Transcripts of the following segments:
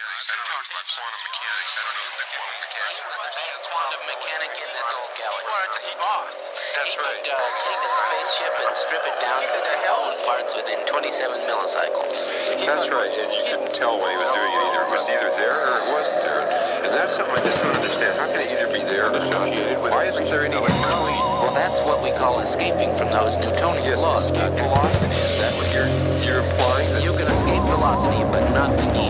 mechanics. I talk about quantum mechanics. I don't know the quantum mechanics. the best quantum mechanic in this whole galaxy. Well, boss. That's he right. could uh, take a spaceship and strip it down to the hell parts within 27 millicycles. That's right, and you couldn't tell what he was doing. Either it was either there or it wasn't there. And that's something I just don't understand. How can it either be there or associated with Why isn't there any between? Well, that's what we call escaping from those Newtonian Yes, laws. escape Doctor. velocity. Is that what you're you're implying? That You can escape velocity, but not the need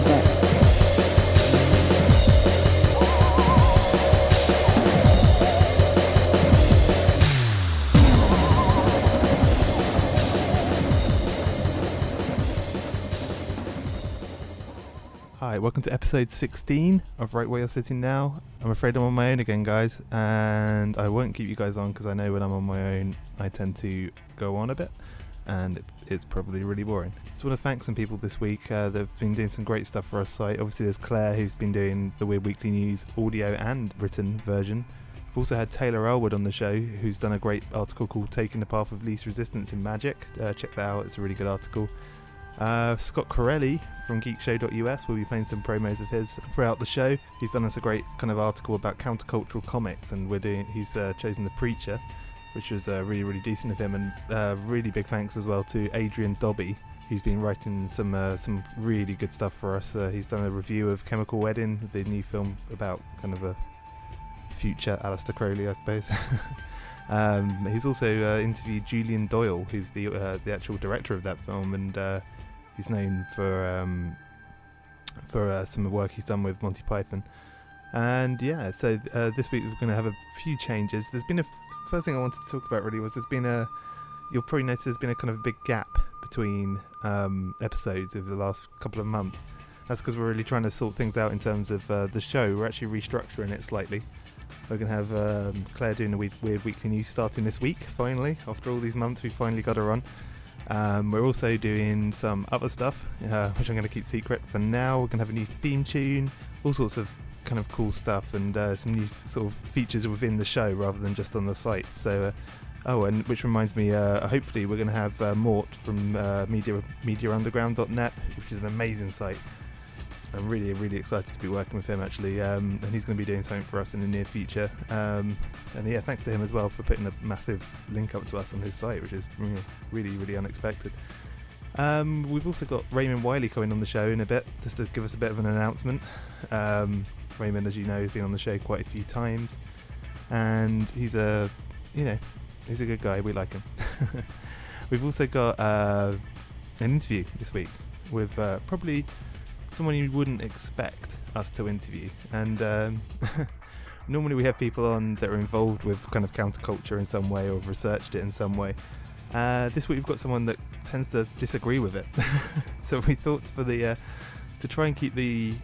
Hi, welcome to episode 16 of Right Where You're Sitting Now. I'm afraid I'm on my own again, guys, and I won't keep you guys on because I know when I'm on my own, I tend to go on a bit, and it's probably really boring. Just want to thank some people this week. Uh, they've been doing some great stuff for our site. Obviously, there's Claire, who's been doing the Weird Weekly News audio and written version. We've also had Taylor Elwood on the show, who's done a great article called Taking the Path of Least Resistance in Magic. Uh, check that out, it's a really good article. Uh, Scott Corelli from geekshow.us will be playing some promos of his throughout the show. He's done us a great kind of article about countercultural comics, and we're doing. He's uh, chosen the Preacher, which was uh, really really decent of him. And uh, really big thanks as well to Adrian Dobby. who's been writing some uh, some really good stuff for us. Uh, he's done a review of Chemical Wedding, the new film about kind of a future Aleister Crowley, I suppose. um, he's also uh, interviewed Julian Doyle, who's the uh, the actual director of that film, and he's known for um, for uh, some of the work he's done with Monty Python. And yeah, so uh, this week we're going to have a few changes. There's been a first thing I wanted to talk about really was there's been a you'll probably notice there's been a kind of a big gap between um, episodes over the last couple of months. That's because we're really trying to sort things out in terms of uh, the show. We're actually restructuring it slightly. We're going to have um, Claire doing the weird, weird weekly news starting this week. Finally, after all these months, we finally got her on. Um, we're also doing some other stuff, uh, which I'm going to keep secret for now. We're going to have a new theme tune, all sorts of kind of cool stuff, and uh, some new sort of features within the show rather than just on the site. So, uh, oh, and which reminds me, uh, hopefully we're going to have uh, Mort from Media MediaUnderground.net, which is an amazing site. I'm really, really excited to be working with him actually, um, and he's going to be doing something for us in the near future. Um, and yeah, thanks to him as well for putting a massive link up to us on his site, which is really, really unexpected. Um, we've also got Raymond Wiley coming on the show in a bit, just to give us a bit of an announcement. Um, Raymond, as you know, has been on the show quite a few times, and he's a, you know, he's a good guy. We like him. we've also got uh, an interview this week with uh, probably someone you wouldn't expect us to interview. And um, normally we have people on that are involved with kind of counterculture in some way or researched it in some way. Uh, this week we've got someone that tends to disagree with it. so we thought for the uh, to try and keep the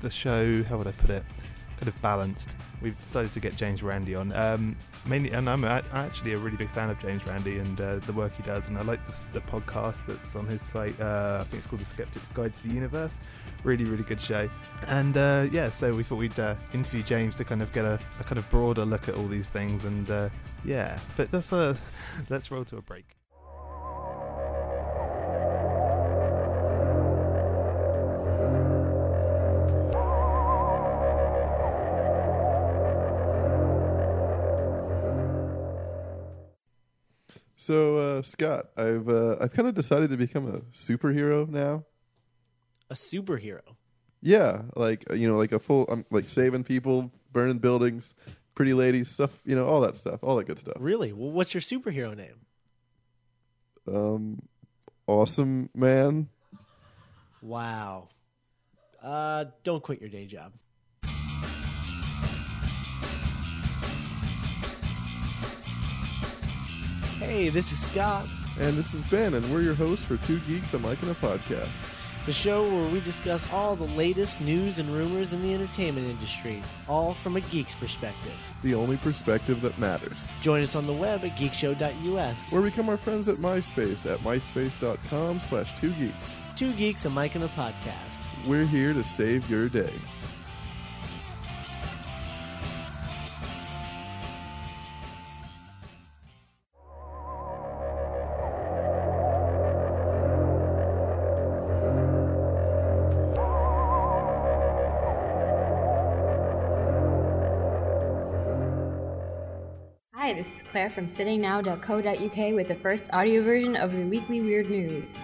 the show, how would I put it, kind of balanced. We've decided to get James Randi on. Um, mainly, and I'm a- actually a really big fan of James Randi and uh, the work he does. And I like this, the podcast that's on his site. Uh, I think it's called The Skeptic's Guide to the Universe. Really, really good show. And uh, yeah, so we thought we'd uh, interview James to kind of get a, a kind of broader look at all these things. And uh, yeah, but that's uh, let's roll to a break. So uh, Scott, I've uh, I've kind of decided to become a superhero now. a superhero. Yeah, like you know, like a full, I'm like saving people, burning buildings, pretty ladies, stuff. You know, all that stuff, all that good stuff. Really? Well, what's your superhero name? Um, awesome man. Wow. Uh, don't quit your day job. Hey, this is Scott. And this is Ben, and we're your hosts for Two Geeks a Mic and a Podcast. the show where we discuss all the latest news and rumors in the entertainment industry, all from a geek's perspective. The only perspective that matters. Join us on the web at geekshow.us. Or become our friends at MySpace at myspace.com slash two geeks. Two geeks, a mic, and a podcast. We're here to save your day. Claire from sittingnow.co.uk with the first audio version of the weekly weird news.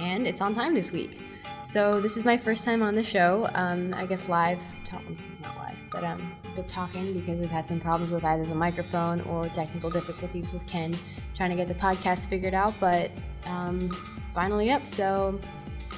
And it's on time this week. So, this is my first time on the show. Um, I guess live. Talk- this is not live, but um, but talking because we've had some problems with either the microphone or technical difficulties with Ken trying to get the podcast figured out. But um, finally up, so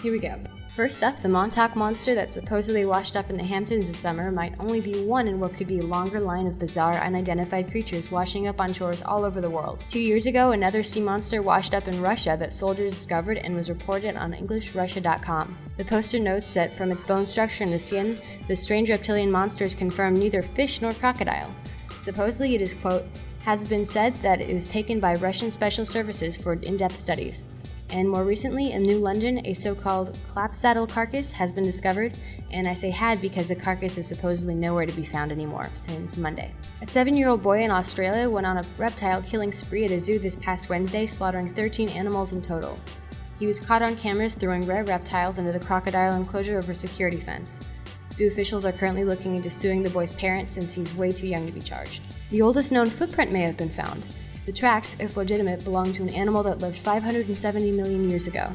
here we go. First up, the Montauk monster that supposedly washed up in the Hamptons this summer might only be one in what could be a longer line of bizarre, unidentified creatures washing up on shores all over the world. Two years ago, another sea monster washed up in Russia that soldiers discovered and was reported on EnglishRussia.com. The poster notes that from its bone structure and the skin, the strange reptilian monster is confirmed neither fish nor crocodile. Supposedly, it is, quote, has been said that it was taken by Russian special services for in depth studies. And more recently, in New London, a so called clapsaddle carcass has been discovered, and I say had because the carcass is supposedly nowhere to be found anymore since Monday. A seven year old boy in Australia went on a reptile killing spree at a zoo this past Wednesday, slaughtering 13 animals in total. He was caught on cameras throwing rare reptiles into the crocodile enclosure over a security fence. Zoo officials are currently looking into suing the boy's parents since he's way too young to be charged. The oldest known footprint may have been found. The tracks, if legitimate, belong to an animal that lived 570 million years ago.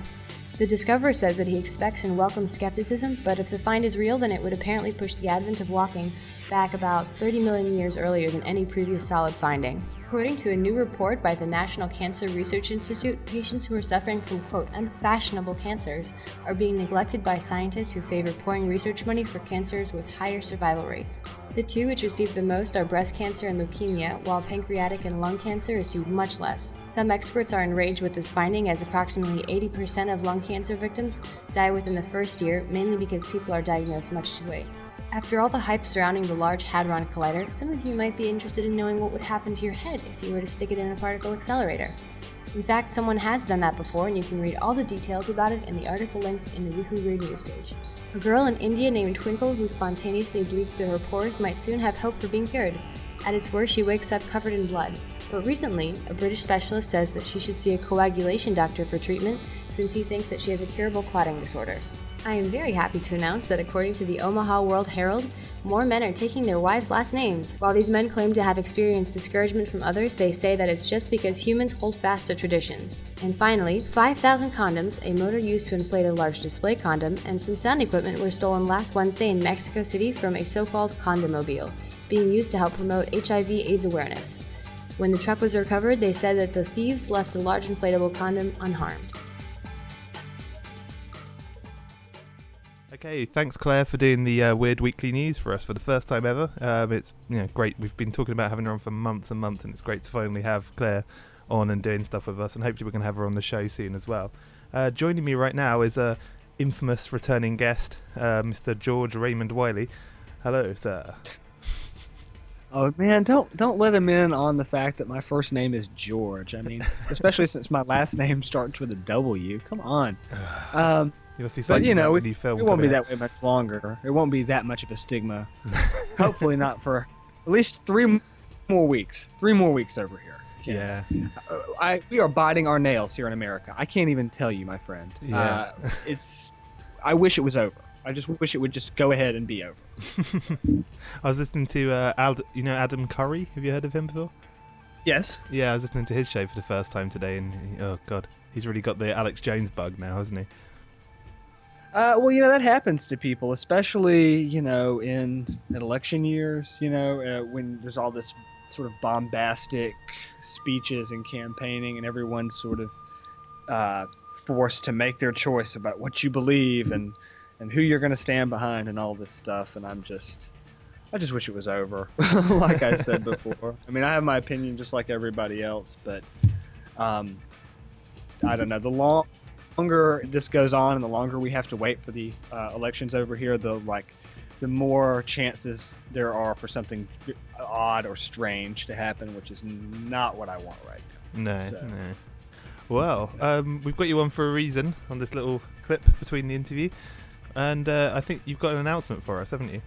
The discoverer says that he expects and welcomes skepticism, but if the find is real, then it would apparently push the advent of walking back about 30 million years earlier than any previous solid finding. According to a new report by the National Cancer Research Institute, patients who are suffering from, quote, unfashionable cancers are being neglected by scientists who favor pouring research money for cancers with higher survival rates. The two which receive the most are breast cancer and leukemia, while pancreatic and lung cancer receive much less. Some experts are enraged with this finding, as approximately 80% of lung cancer victims die within the first year, mainly because people are diagnosed much too late. After all the hype surrounding the Large Hadron Collider, some of you might be interested in knowing what would happen to your head if you were to stick it in a particle accelerator. In fact, someone has done that before, and you can read all the details about it in the article linked in the Weekly Weird News page. A girl in India named Twinkle who spontaneously bleeds through her pores might soon have hope for being cured. At its worst, she wakes up covered in blood. But recently, a British specialist says that she should see a coagulation doctor for treatment since he thinks that she has a curable clotting disorder. I am very happy to announce that according to the Omaha World Herald, more men are taking their wives' last names. While these men claim to have experienced discouragement from others, they say that it's just because humans hold fast to traditions. And finally, 5,000 condoms, a motor used to inflate a large display condom, and some sound equipment were stolen last Wednesday in Mexico City from a so called condomobile, being used to help promote HIV AIDS awareness. When the truck was recovered, they said that the thieves left a large inflatable condom unharmed. Okay, thanks Claire for doing the uh, weird weekly news for us for the first time ever. Um, it's you know great. We've been talking about having her on for months and months, and it's great to finally have Claire on and doing stuff with us. And hopefully we can have her on the show soon as well. Uh, joining me right now is a infamous returning guest, uh, Mr. George Raymond Wiley. Hello, sir. Oh man, don't don't let him in on the fact that my first name is George. I mean, especially since my last name starts with a W. Come on. Um, You must be but you know, it, it won't be coming that way much longer. It won't be that much of a stigma. Hopefully not for at least three more weeks. Three more weeks over here. Yeah. Uh, I we are biting our nails here in America. I can't even tell you, my friend. Yeah. Uh, it's. I wish it was over. I just wish it would just go ahead and be over. I was listening to uh, you know Adam Curry. Have you heard of him before? Yes. Yeah, I was listening to his show for the first time today, and he- oh god, he's really got the Alex Jones bug now, hasn't he? Uh, well, you know that happens to people, especially you know in, in election years. You know uh, when there's all this sort of bombastic speeches and campaigning, and everyone's sort of uh, forced to make their choice about what you believe and and who you're going to stand behind and all this stuff. And I'm just, I just wish it was over. like I said before. I mean, I have my opinion just like everybody else, but um, I don't know the long longer this goes on and the longer we have to wait for the uh, elections over here, the like the more chances there are for something odd or strange to happen, which is not what I want right now. No, So- no. Well, um, we've got you on for a reason on this little clip between the interview, and uh, I think you've got an announcement for us, haven't you?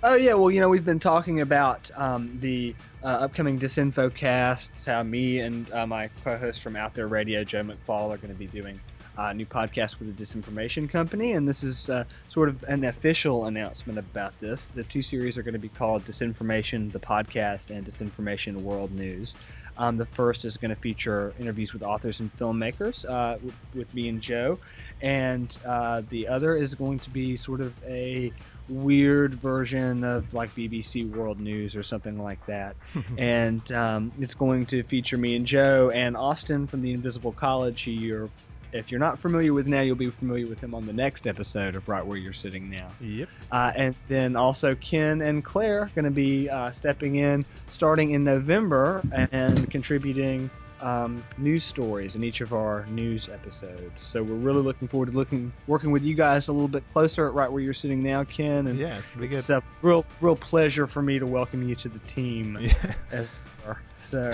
Oh yeah, well you know we've been talking about um, the uh, upcoming Disinfo casts, how me and uh, my co-host from Out There Radio, Joe McFall, are going to be doing uh, a new podcast with the Disinformation Company, and this is uh, sort of an official announcement about this. The two series are going to be called Disinformation, the podcast, and Disinformation World News. Um, the first is going to feature interviews with authors and filmmakers uh, with, with me and Joe, and uh, the other is going to be sort of a weird version of like BBC World News or something like that. and um, it's going to feature me and Joe and Austin from the Invisible College, who you're, if you're not familiar with now, you'll be familiar with him on the next episode of Right Where You're Sitting Now. Yep. Uh, and then also Ken and Claire are going to be uh, stepping in starting in November and contributing um, news stories in each of our news episodes. So we're really looking forward to looking working with you guys a little bit closer at right where you're sitting now, Ken. And Yeah, it's pretty good. it's a real real pleasure for me to welcome you to the team. Yeah. As so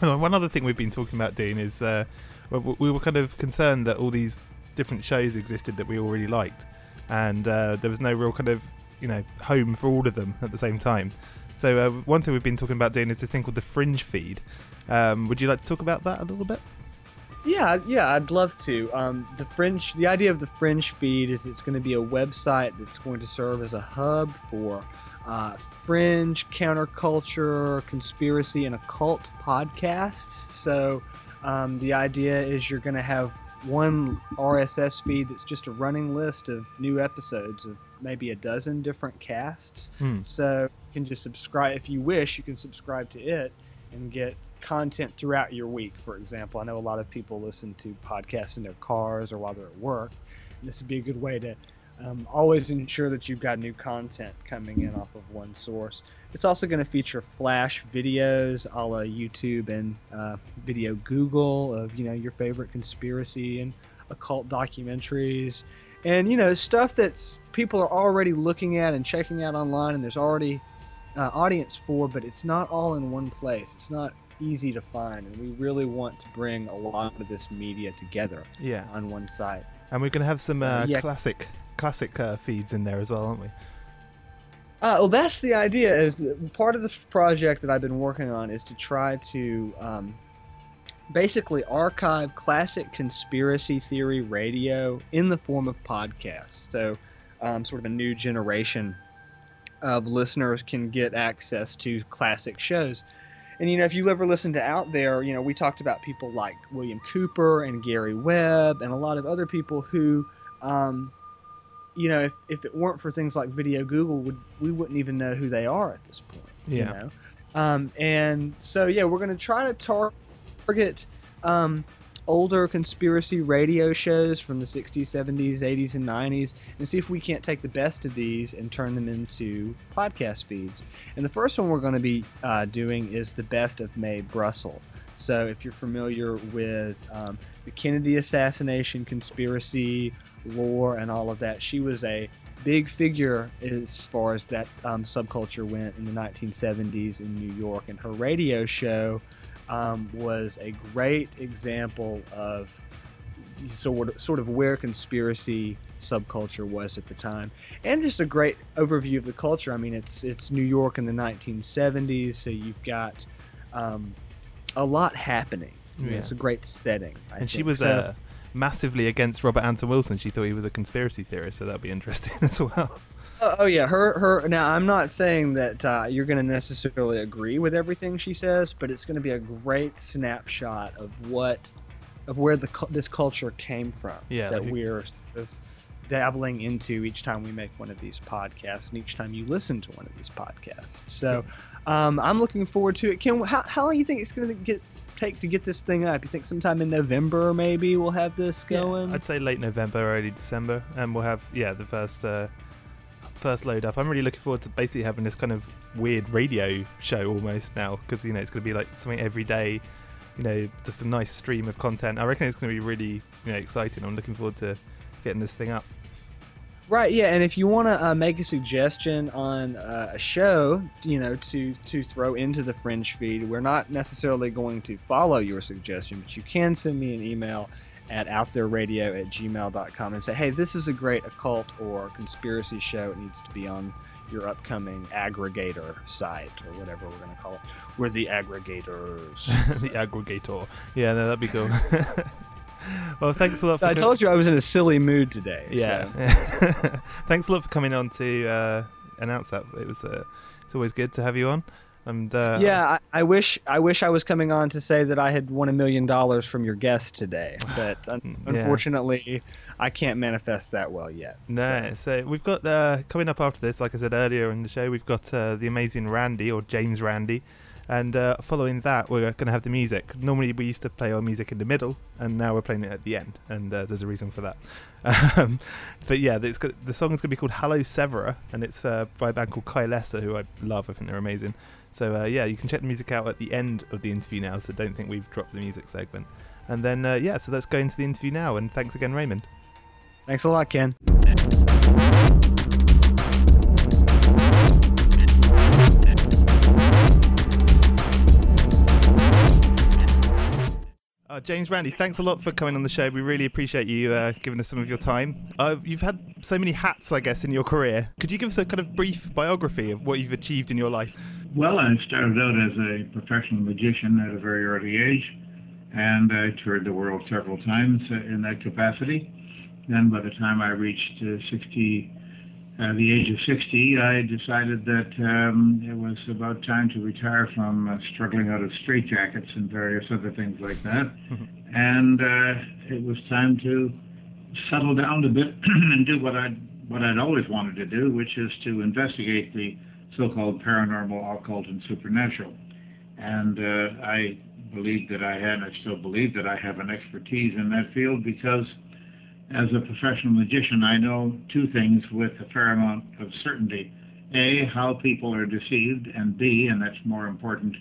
one other thing we've been talking about, Dean, is uh, we- we were kind of concerned that all these different shows existed that we already liked, and uh, there was no real kind of you know home for all of them at the same time. So uh, one thing we've been talking about, Dean, is this thing called the Fringe feed. Um, would you like to talk about that a little bit? Yeah, yeah, I'd love to. Um, the Fringe, the idea of the Fringe feed is it's going to be a website that's going to serve as a hub for uh, fringe, counterculture, conspiracy, and occult podcasts. So um, the idea is you're going to have one RSS feed that's just a running list of new episodes of maybe a dozen different casts. Hmm. So you can just subscribe if you wish. You can subscribe to it and get content throughout your week. For example, I know a lot of people listen to podcasts in their cars or while they're at work. This would be a good way to um, always ensure that you've got new content coming in off of one source. It's also going to feature flash videos, a la YouTube and uh, Video Google of you know your favorite conspiracy and occult documentaries, and you know stuff that's people are already looking at and checking out online, and there's already uh, audience for, but it's not all in one place. It's not easy to find, and we really want to bring a lot of this media together Yeah, on one site. and we're going to have some So, uh, yeah. classic classic uh, feeds in there as well, aren't we? Uh, well, that's the idea. Is part of the project that I've been working on is to try to um, basically archive classic conspiracy theory radio in the form of podcasts. So, um, sort of a new generation of listeners can get access to classic shows. And you know, if you ever listen to Out There, you know, we talked about people like William Cooper and Gary Webb and a lot of other people who, um, you know, if, if it weren't for things like Video Google, would we wouldn't even know who they are at this point. You Yeah. know? Um, and so yeah, we're going to try to tar- target um, older conspiracy radio shows from the 60s, 70s, 80s, and 90s, and see if we can't take the best of these and turn them into podcast feeds. And the first one we're going to be uh, doing is the best of Mae Brussell. So if you're familiar with um, the Kennedy assassination conspiracy lore and all of that, she was a big figure as far as that um, subculture went in the 1970s in New York, and her radio show um, was a great example of sort of, sort of where conspiracy subculture was at the time, and just a great overview of the culture. I mean, it's it's New York in the 1970s, so you've got um, a lot happening. Yeah. It's a great setting. I and she was So- uh, massively against Robert Anton Wilson. She thought he was a conspiracy theorist, so that'd be interesting as well. Oh, oh, yeah, her her. Now I'm not saying that uh, you're going to necessarily agree with everything she says, but it's going to be a great snapshot of what, of where the this culture came from. Yeah, that like- we're sort of dabbling into each time we make one of these podcasts, and each time you listen to one of these podcasts. So, um, I'm looking forward to it. Ken, how how long do you think it's going to get take to get this thing up? You think sometime in November maybe we'll have this going? Yeah, I'd say late November, early December, and we'll have yeah the first uh, first load up. I'm really looking forward to basically having this kind of weird radio show almost now because you know it's going to be like something every day you know, just a nice stream of content. I reckon it's going to be really, you know, exciting. I'm looking forward to getting this thing up. Right, yeah, and if you want to uh, make a suggestion on uh, a show, you know, to to throw into the Fringe feed, we're not necessarily going to follow your suggestion, but you can send me an email at outthereradio at gmail.com and say, hey, this is a great occult or conspiracy show. It needs to be on your upcoming aggregator site or whatever we're going to call it. We're the aggregators. the aggregator. Yeah, no, that'd be cool. well, thanks a lot. For I co- told you I was in a silly mood today. Yeah. so- thanks a lot for coming on to uh, announce that. It was. Uh, it's always good to have you on. And uh, yeah, I, I wish I wish I was coming on to say that I had won a million dollars from your guest today, but un- Yeah. unfortunately, I can't manifest that well yet. No, so, we've got uh, coming up after this, like I said earlier in the show, we've got uh, the amazing Randi or James Randi, and uh, following that, we're going to have the music. Normally, we used to play our music in the middle, and now we're playing it at the end, and uh, there's a reason for that. Um, but yeah, it's got, the song is going to be called "Hollow Severer," and it's uh, by a band called Kylesa, who I love. I think they're amazing. So uh, yeah, you can check the music out at the end of the interview now. So don't think we've dropped the music segment. And then uh, yeah, so let's go into the interview now. And thanks again, Raymond. Thanks a lot, Ken. Uh, James Randi, thanks a lot for coming on the show. We really appreciate you uh, giving us some of your time. Uh, you've had so many hats, I guess, in your career. Could you give us a kind of brief biography of what you've achieved in your life? Well, I started out as a professional magician at a very early age, and I toured the world several times uh, in that capacity. Then, by the time I reached uh, 60, uh, the age of 60, I decided that um, it was about time to retire from uh, struggling out of straitjackets and various other things like that. and uh, it was time to settle down a bit and do what I'd what I'd always wanted to do, which is to investigate the so-called paranormal, occult, and supernatural. And uh, I believed that I had, and I still believe that I have an expertise in that field because, as a professional magician, I know two things with a fair amount of certainty: a, how people are deceived, and b, and that's more important,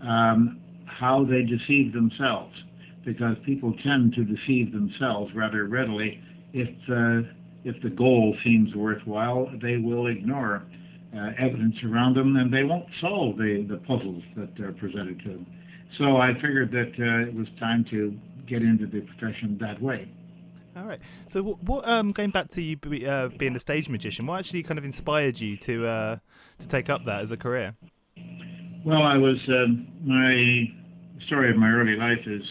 um, how they deceive themselves. Because people tend to deceive themselves rather readily if uh, if the goal seems worthwhile, they will ignore uh, evidence around them and they won't solve the, the puzzles that are presented to them. So I figured that uh, it was time to get into the profession that way. All right. So, what, what um, going back to you be, uh, being a stage magician, what actually kind of inspired you to uh, to take up that as a career? Well, I was um my story of my early life is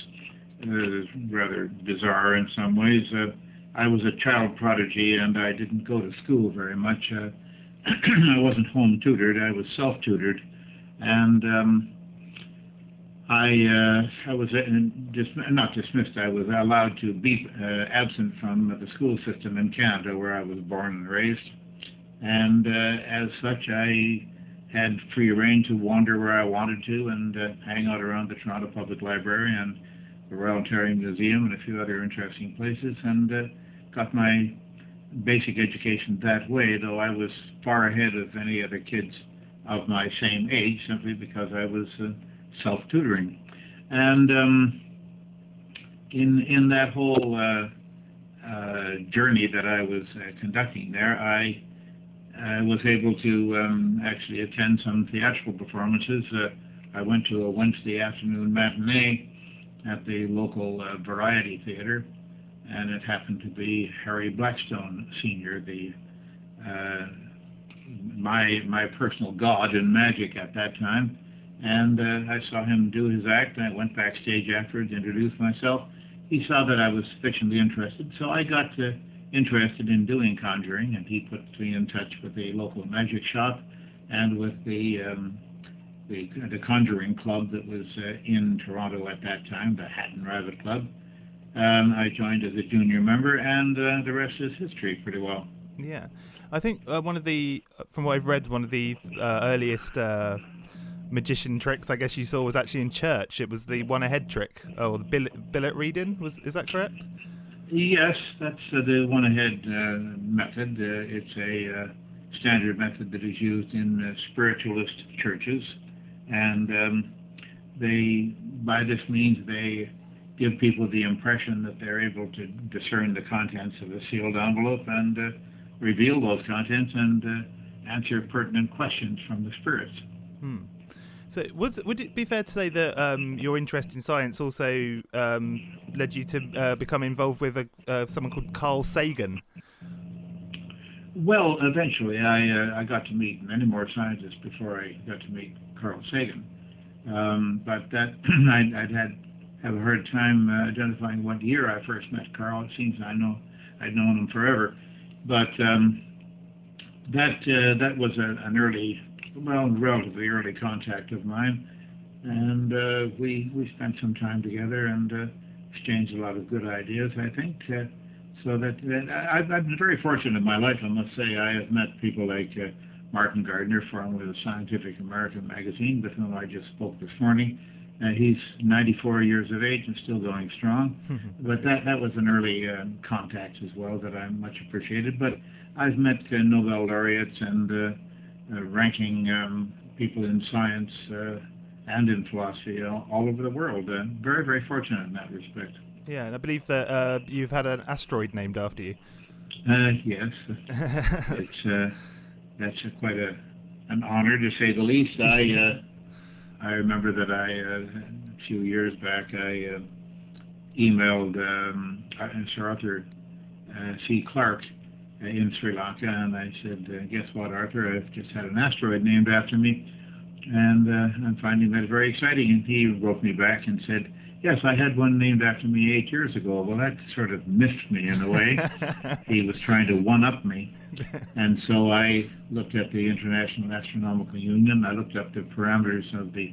uh, rather bizarre in some ways. Uh, I was a child prodigy and I didn't go to school very much. Uh, I wasn't home tutored. I was self tutored, and um, I uh, I was uh, dis- not dismissed. I was allowed to be uh, absent from the school system in Canada, where I was born and raised, and as such, I had free reign to wander where I wanted to and uh, hang out around the Toronto Public Library and the Royal Ontario Museum and a few other interesting places, and uh, got my basic education that way, though I was far ahead of any other kids of my same age simply because I was uh, self tutoring. And um, in, in that whole uh, uh, journey that I was uh, conducting there, I, was able to um, actually attend some theatrical performances. Uh, I went to a Wednesday afternoon matinee at the local uh, variety theater and it happened to be Harry Blackstone Sr., the my my personal god in magic at that time. And uh, I saw him do his act. and I went backstage afterwards, introduced myself. He saw that I was sufficiently interested, so I got uh, interested in doing conjuring, and he put me in touch with the local magic shop and with the um, the, the conjuring club that was uh, in Toronto at that time, the Hat and Rabbit Club. Um, I joined as a junior member, and uh, the rest is history, pretty well. Yeah, I think uh, one of the, from what I've read, one of the uh, earliest uh, magician tricks I guess you saw was actually in church. It was the one ahead trick, or the billet, billet reading. Was is that correct? Yes, that's uh, the one ahead uh, method. Uh, it's a uh, standard method that is used in uh, spiritualist churches, and um, they, by this means, they give people the impression that they're able to discern the contents of a sealed envelope and uh, reveal those contents and uh, answer pertinent questions from the spirits. Hmm. So, was, would it be fair to say that um, your interest in science also um, led you to uh, become involved with a, uh, someone called Carl Sagan? Well, eventually, I uh, I got to meet many more scientists before I got to meet Carl Sagan. Um, but that I'd, I'd, had have a hard time uh, identifying what year I first met Carl. It seems I know I'd known him forever, but um, that uh, that was a, an early, well, relatively early contact of mine, and uh, we we spent some time together and uh, exchanged a lot of good ideas. I think. Uh, so that, that I've, I've, been very fortunate in my life, I must say. I have met people like uh, Martin Gardner, formerly of Scientific American magazine, with whom I just spoke this morning. Uh, he's 94 years of age and still going strong. but that, that was an early uh, contact as well that I much appreciated. But I've met uh, Nobel laureates and uh, ranking um, people in science uh, and in philosophy all, over the world. very, very fortunate in that respect. Yeah, and I believe that uh, you've had an asteroid named after you. Uh, yes, it's uh, that's a, quite a an honor to say the least. I uh, I remember that I uh, a few years back I uh, emailed um, Sir Arthur C. Clarke in Sri Lanka, and I said, "Guess what, Arthur? I've just had an asteroid named after me." And I'm finding that very exciting. And he wrote me back and said, Yes, I had one named after me eight years ago. Well, that sort of miffed me in a way. he was trying to one up me. And so I looked at the International Astronomical Union. I looked up the parameters of the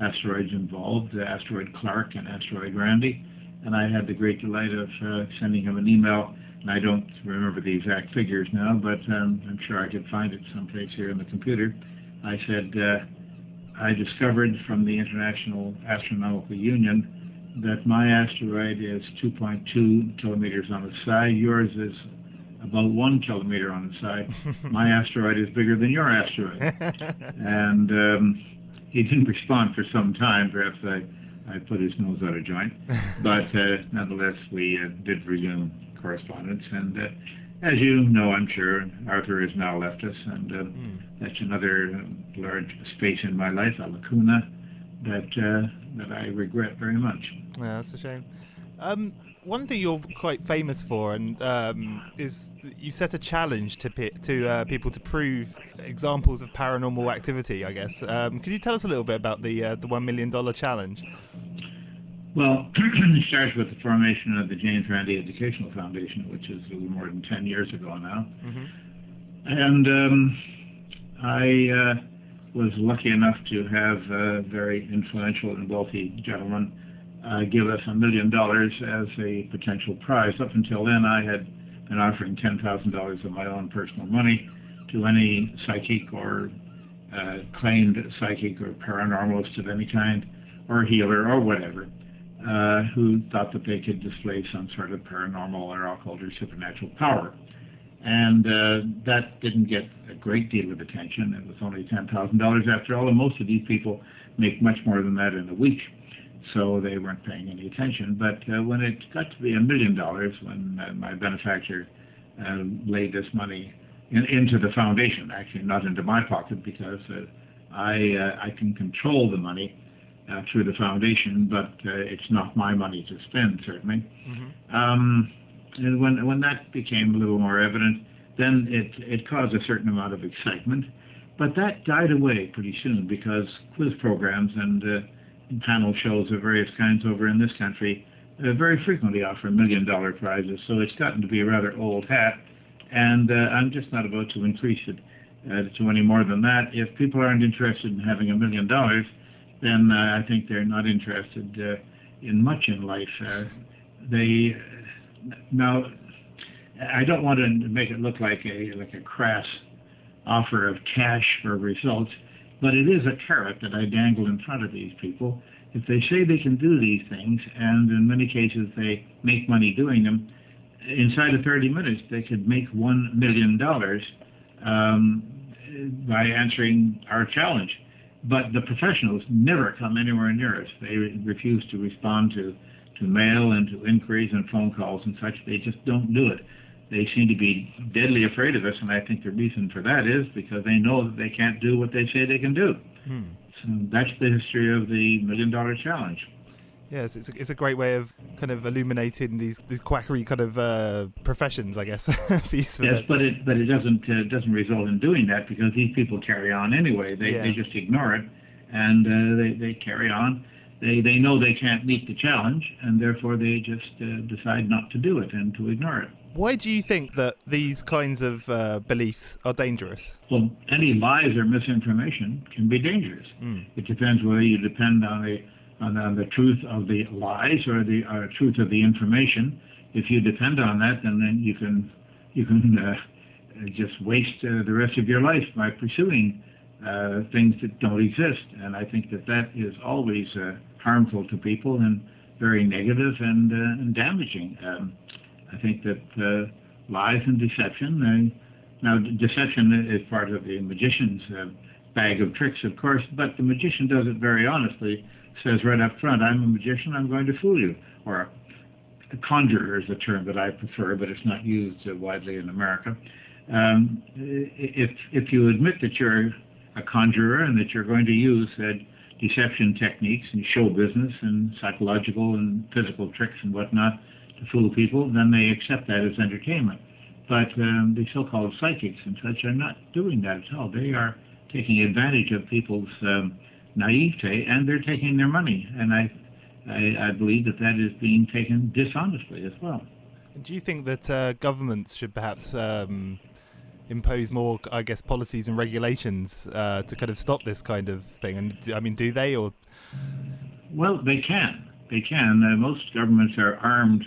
asteroids involved, the asteroid Clarke and asteroid Randi. And I had the great delight of uh, sending him an email. I don't remember the exact figures now, but um, I'm sure I could find it someplace here in the computer. I said, uh, I discovered from the International Astronomical Union that my asteroid is 2.2 kilometers on the side. Yours is about one kilometer on the side. my asteroid is bigger than your asteroid. and um, he didn't respond for some time. Perhaps I, I put his nose out of joint. But uh, nonetheless, we uh, did resume correspondence. And uh, as you know, I'm sure, Arthur has now left us. And mm. that's another large space in my life, a lacuna that uh, that I regret very much. Yeah, that's a shame. Um, one thing you're quite famous for, and um, is you set a challenge to to uh, people to prove examples of paranormal activity. I guess. Um, could you tell us a little bit about the uh, the one million dollar challenge? Well, it starts with the formation of the James Randi Educational Foundation, which is a little more than ten years ago now, mm-hmm. and um, I uh, was lucky enough to have a very influential and wealthy gentleman uh, give us a million dollars as a potential prize. Up until then, I had been offering $10,000 of my own personal money to any psychic or uh, claimed psychic or paranormalist of any kind, or healer or whatever, uh, who thought that they could display some sort of paranormal or occult or supernatural power. And uh, that didn't get a great deal of attention. It was only $10,000 after all, and most of these people make much more than that in a week. So they weren't paying any attention. But uh, when it got to be a million dollars, when uh, my benefactor uh, laid this money in, into the foundation, actually not into my pocket because uh, I, uh, I can control the money through the foundation, but it's not my money to spend, certainly. Mm-hmm. Um, and when when that became a little more evident, then it it caused a certain amount of excitement, but that died away pretty soon because quiz programs and, uh, panel shows of various kinds over in this country uh, very frequently offer million dollar prizes. So it's gotten to be a rather old hat, and uh, I'm just not about to increase it uh, to any more than that. If people aren't interested in having a million dollars, then uh, I think they're not interested uh, in much in life. they now, I don't want to make it look like a like a crass offer of cash for results, but it is a carrot that I dangle in front of these people. If they say they can do these things, and in many cases they make money doing them, inside of 30 minutes they could make one million dollars um, by answering our challenge. But the professionals never come anywhere near us. They refuse to respond to, to mail and to inquiries and phone calls and such. They just don't do it. They seem to be deadly afraid of us, and I think the reason for that is because they know that they can't do what they say they can do. Hmm. So that's the history of the Million Dollar Challenge. Yes, it's a, it's a great way of kind of illuminating these these quackery kind of uh, professions, I guess. for Yes, but it but it doesn't uh, doesn't result in doing that because these people carry on anyway. They Yeah. they just ignore it, and uh, they they carry on. They they know they can't meet the challenge, and therefore they just uh, decide not to do it and to ignore it. Why do you think that these kinds of uh, beliefs are dangerous? Well, any lies or misinformation can be dangerous. Mm. It depends whether you depend on the on, on the truth of the lies or the truth of the information. If you depend on that, then, then you can you can uh, just waste uh, the rest of your life by pursuing uh, things that don't exist. And I think that that is always uh, harmful to people and very negative and, and damaging. Um, I think that lies and deception. Now, deception is part of the magician's bag of tricks, of course, but the magician does it very honestly. Says right up front, "I'm a magician. I'm going to fool you." Or a conjurer is a term that I prefer, but it's not used uh, widely in America. Um, if if you admit that you're a conjurer and that you're going to use deception techniques and show business and psychological and physical tricks and whatnot to fool people, then they accept that as entertainment. But um, the so-called psychics and such are not doing that at all. They are taking advantage of people's um, naivete and they're taking their money. And I, I, I believe that that is being taken dishonestly as well. Do you think that uh, governments should perhaps um, impose more, I guess, policies and regulations uh, to kind of stop this kind of thing? And I mean, do they or Well, they can. They can. Uh, most governments are armed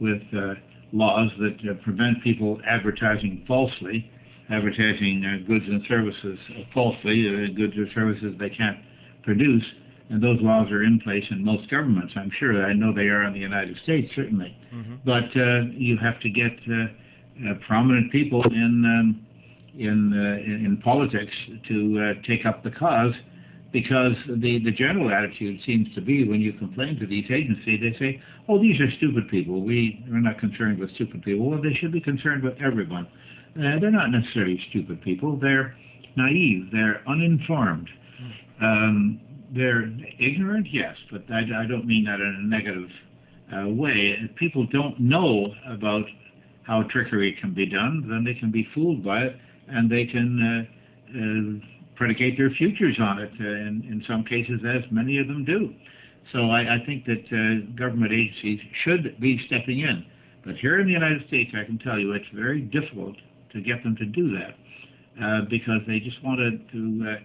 with uh, laws that uh, prevent people advertising falsely, advertising uh, goods and services falsely, uh, goods or services they can't produce. And those laws are in place in most governments. I'm sure. I know they are in the United States, certainly. But uh, you have to get uh, uh, prominent people in um, in, uh, in in politics to uh, take up the cause because the, the general attitude seems to be when you complain to these agencies, they say, oh, these are stupid people. We, we're not concerned with stupid people. Well, they should be concerned with everyone. Uh, they're not necessarily stupid people. They're naive. They're uninformed. Um, they're ignorant, yes, but I, I don't mean that in a negative uh, way. If people don't know about how trickery can be done, then they can be fooled by it, and they can uh, uh, predicate their futures on it. Uh, in, in some cases, as many of them do. So I, I think that uh, government agencies should be stepping in. But here in the United States, I can tell you it's very difficult to get them to do that uh, because they just wanted to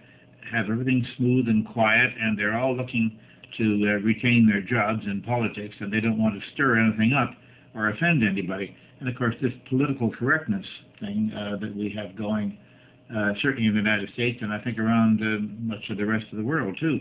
have everything smooth and quiet, and they're all looking to uh, retain their jobs in politics, and they don't want to stir anything up or offend anybody. And of course, this political correctness thing uh, that we have going, uh, certainly in the United States, and I think around uh, much of the rest of the world too,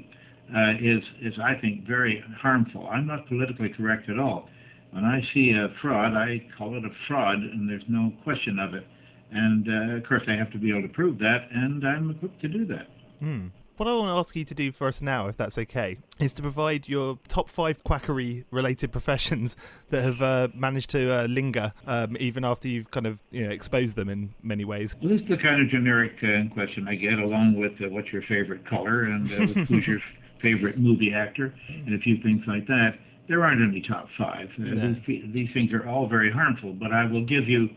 uh, is is I think very harmful. I'm not politically correct at all. When I see a fraud, I call it a fraud, and there's no question of it. And uh, of course, I have to be able to prove that, and I'm equipped to do that. Hmm. What I want to ask you to do for us now, if that's okay, is to provide your top five quackery-related professions that have uh, managed to uh, linger um, even after you've kind of you know exposed them in many ways. Well, this is the kind of generic uh, question I get, along with uh, what's your favorite color and uh, who's your favorite movie actor and a few things like that. There aren't any top five. Uh, No. these, these things are all very harmful, but I will give you,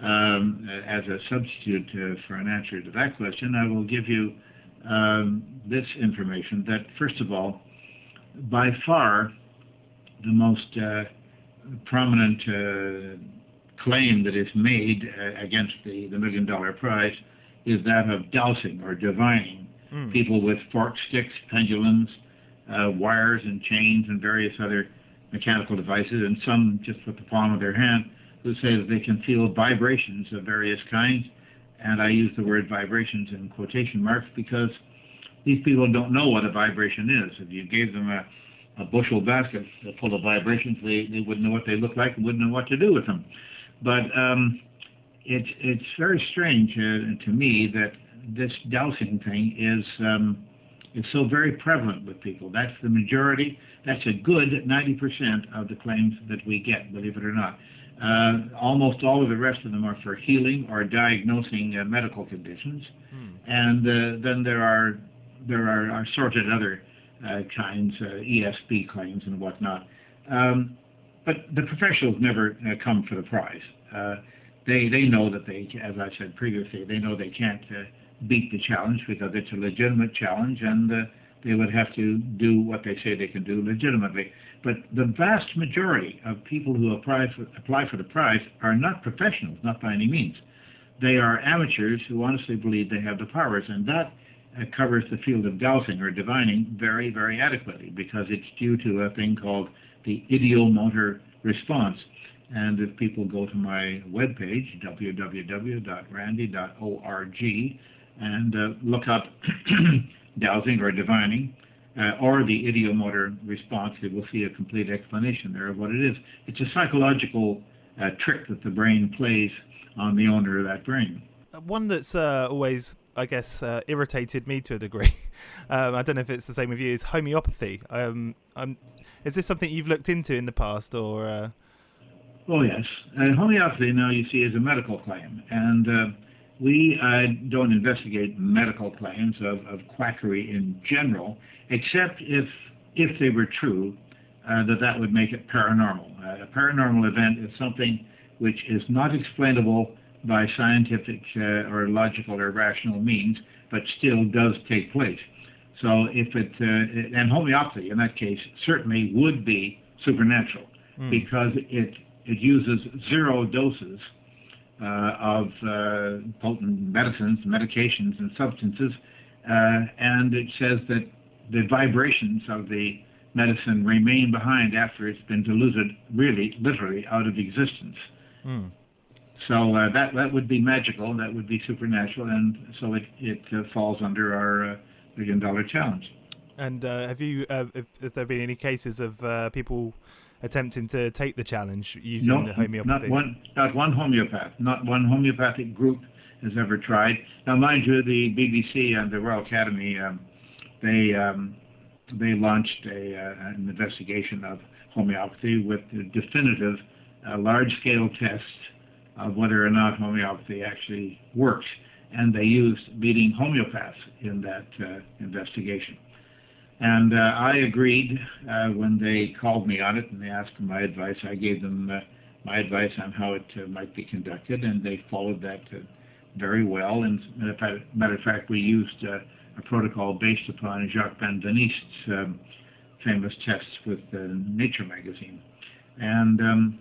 um, as a substitute uh, for an answer to that question, I will give you um, this information that, first of all, by far the most uh, prominent uh, claim that is made uh, against the, the million dollar prize is that of dowsing or divining. People with forked sticks, pendulums, uh, wires and chains and various other mechanical devices, and some just with the palm of their hand, who say that they can feel vibrations of various kinds. And I use the word vibrations in quotation marks because these people don't know what a vibration is. If you gave them a, a bushel basket full of vibrations, they, they wouldn't know what they look like and wouldn't know what to do with them. But um, it's it's very strange uh, to me that this dowsing thing is um, is so very prevalent with people. That's the majority. That's a good 90% of the claims that we get, believe it or not. Uh, almost all of the rest of them are for healing or diagnosing uh, medical conditions, and uh, then there are there are assorted other uh, kinds, uh, ESP claims and whatnot. Um, but the professionals never uh, come for the prize. Uh, they they know that they, as I said previously, they know they can't uh, beat the challenge because it's a legitimate challenge, and uh, they would have to do what they say they can do legitimately. But the vast majority of people who apply for, apply for the prize are not professionals, not by any means. They are amateurs who honestly believe they have the powers, and that uh, covers the field of dowsing or divining very, very adequately because it's due to a thing called the ideomotor response. And if people go to my webpage, www.randi.org, and uh, look up dowsing or divining, or the ideomotor response, they will see a complete explanation there of what it is. It's a psychological uh, trick that the brain plays on the owner of that brain. One that's uh, always, I guess, uh, irritated me to a degree. um, I don't know if it's the same with you. Is homeopathy. Um, um, is this something you've looked into in the past, or? Uh... Oh yes, uh, homeopathy now you see is a medical claim, and uh, we uh, don't investigate medical claims of, of quackery in general, except if if they were true, uh, that that would make it paranormal. Uh, a paranormal event is something which is not explainable by scientific uh, or logical or rational means, but still does take place. So if it uh, and homeopathy in that case certainly would be supernatural Mm. because it it uses zero doses uh, of uh, potent medicines, medications, and substances, uh, and it says that the vibrations of the medicine remain behind after it's been diluted, really, literally, out of existence. Mm. So uh, that that would be magical, that would be supernatural, and so it it uh, falls under our uh, million dollar challenge. And uh, have you, uh, have, have there been any cases of uh, people attempting to take the challenge using No, the homeopathy? not one, not one homeopath, not one homeopathic group has ever tried. Now, mind you, the BBC and the Royal Academy, um, they um, they launched a, uh, an investigation of homeopathy with definitive, uh, large-scale tests of whether or not homeopathy actually works, and they used leading homeopaths in that uh, investigation. And uh, I agreed uh, when they called me on it and they asked for my advice. I gave them uh, my advice on how it might be conducted, and they followed that very well. And matter of fact, we used a protocol based upon Jacques Benveniste's um, famous tests with uh, Nature magazine. And um,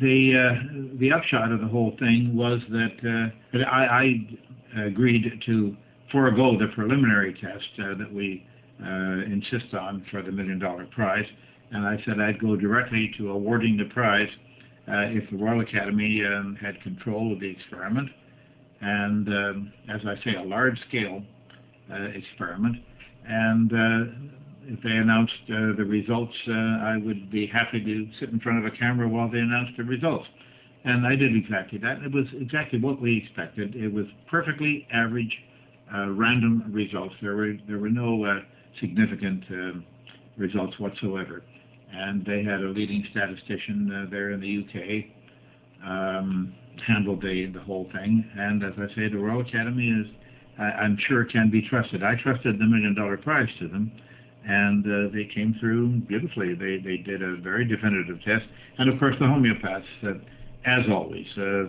the uh, the upshot of the whole thing was that, uh, that I, I agreed to forego the preliminary test uh, that we uh, insist on for the million dollar prize. And I said I'd go directly to awarding the prize uh, if the Royal Academy um, had control of the experiment. And um, as I say, a large scale experiment. And uh, if they announced uh, the results, uh, I would be happy to sit in front of a camera while they announced the results. And I did exactly that. It was exactly what we expected. It was perfectly average, uh, random results. There were there were no uh, significant um results whatsoever. And they had a leading statistician uh, there in the UK um, handled the the whole thing. And as I say, the Royal Academy is, I'm sure, can be trusted. I trusted the million dollar prize to them, and uh, they came through beautifully. They they did a very definitive test, and of course the homeopaths, uh, as always, uh,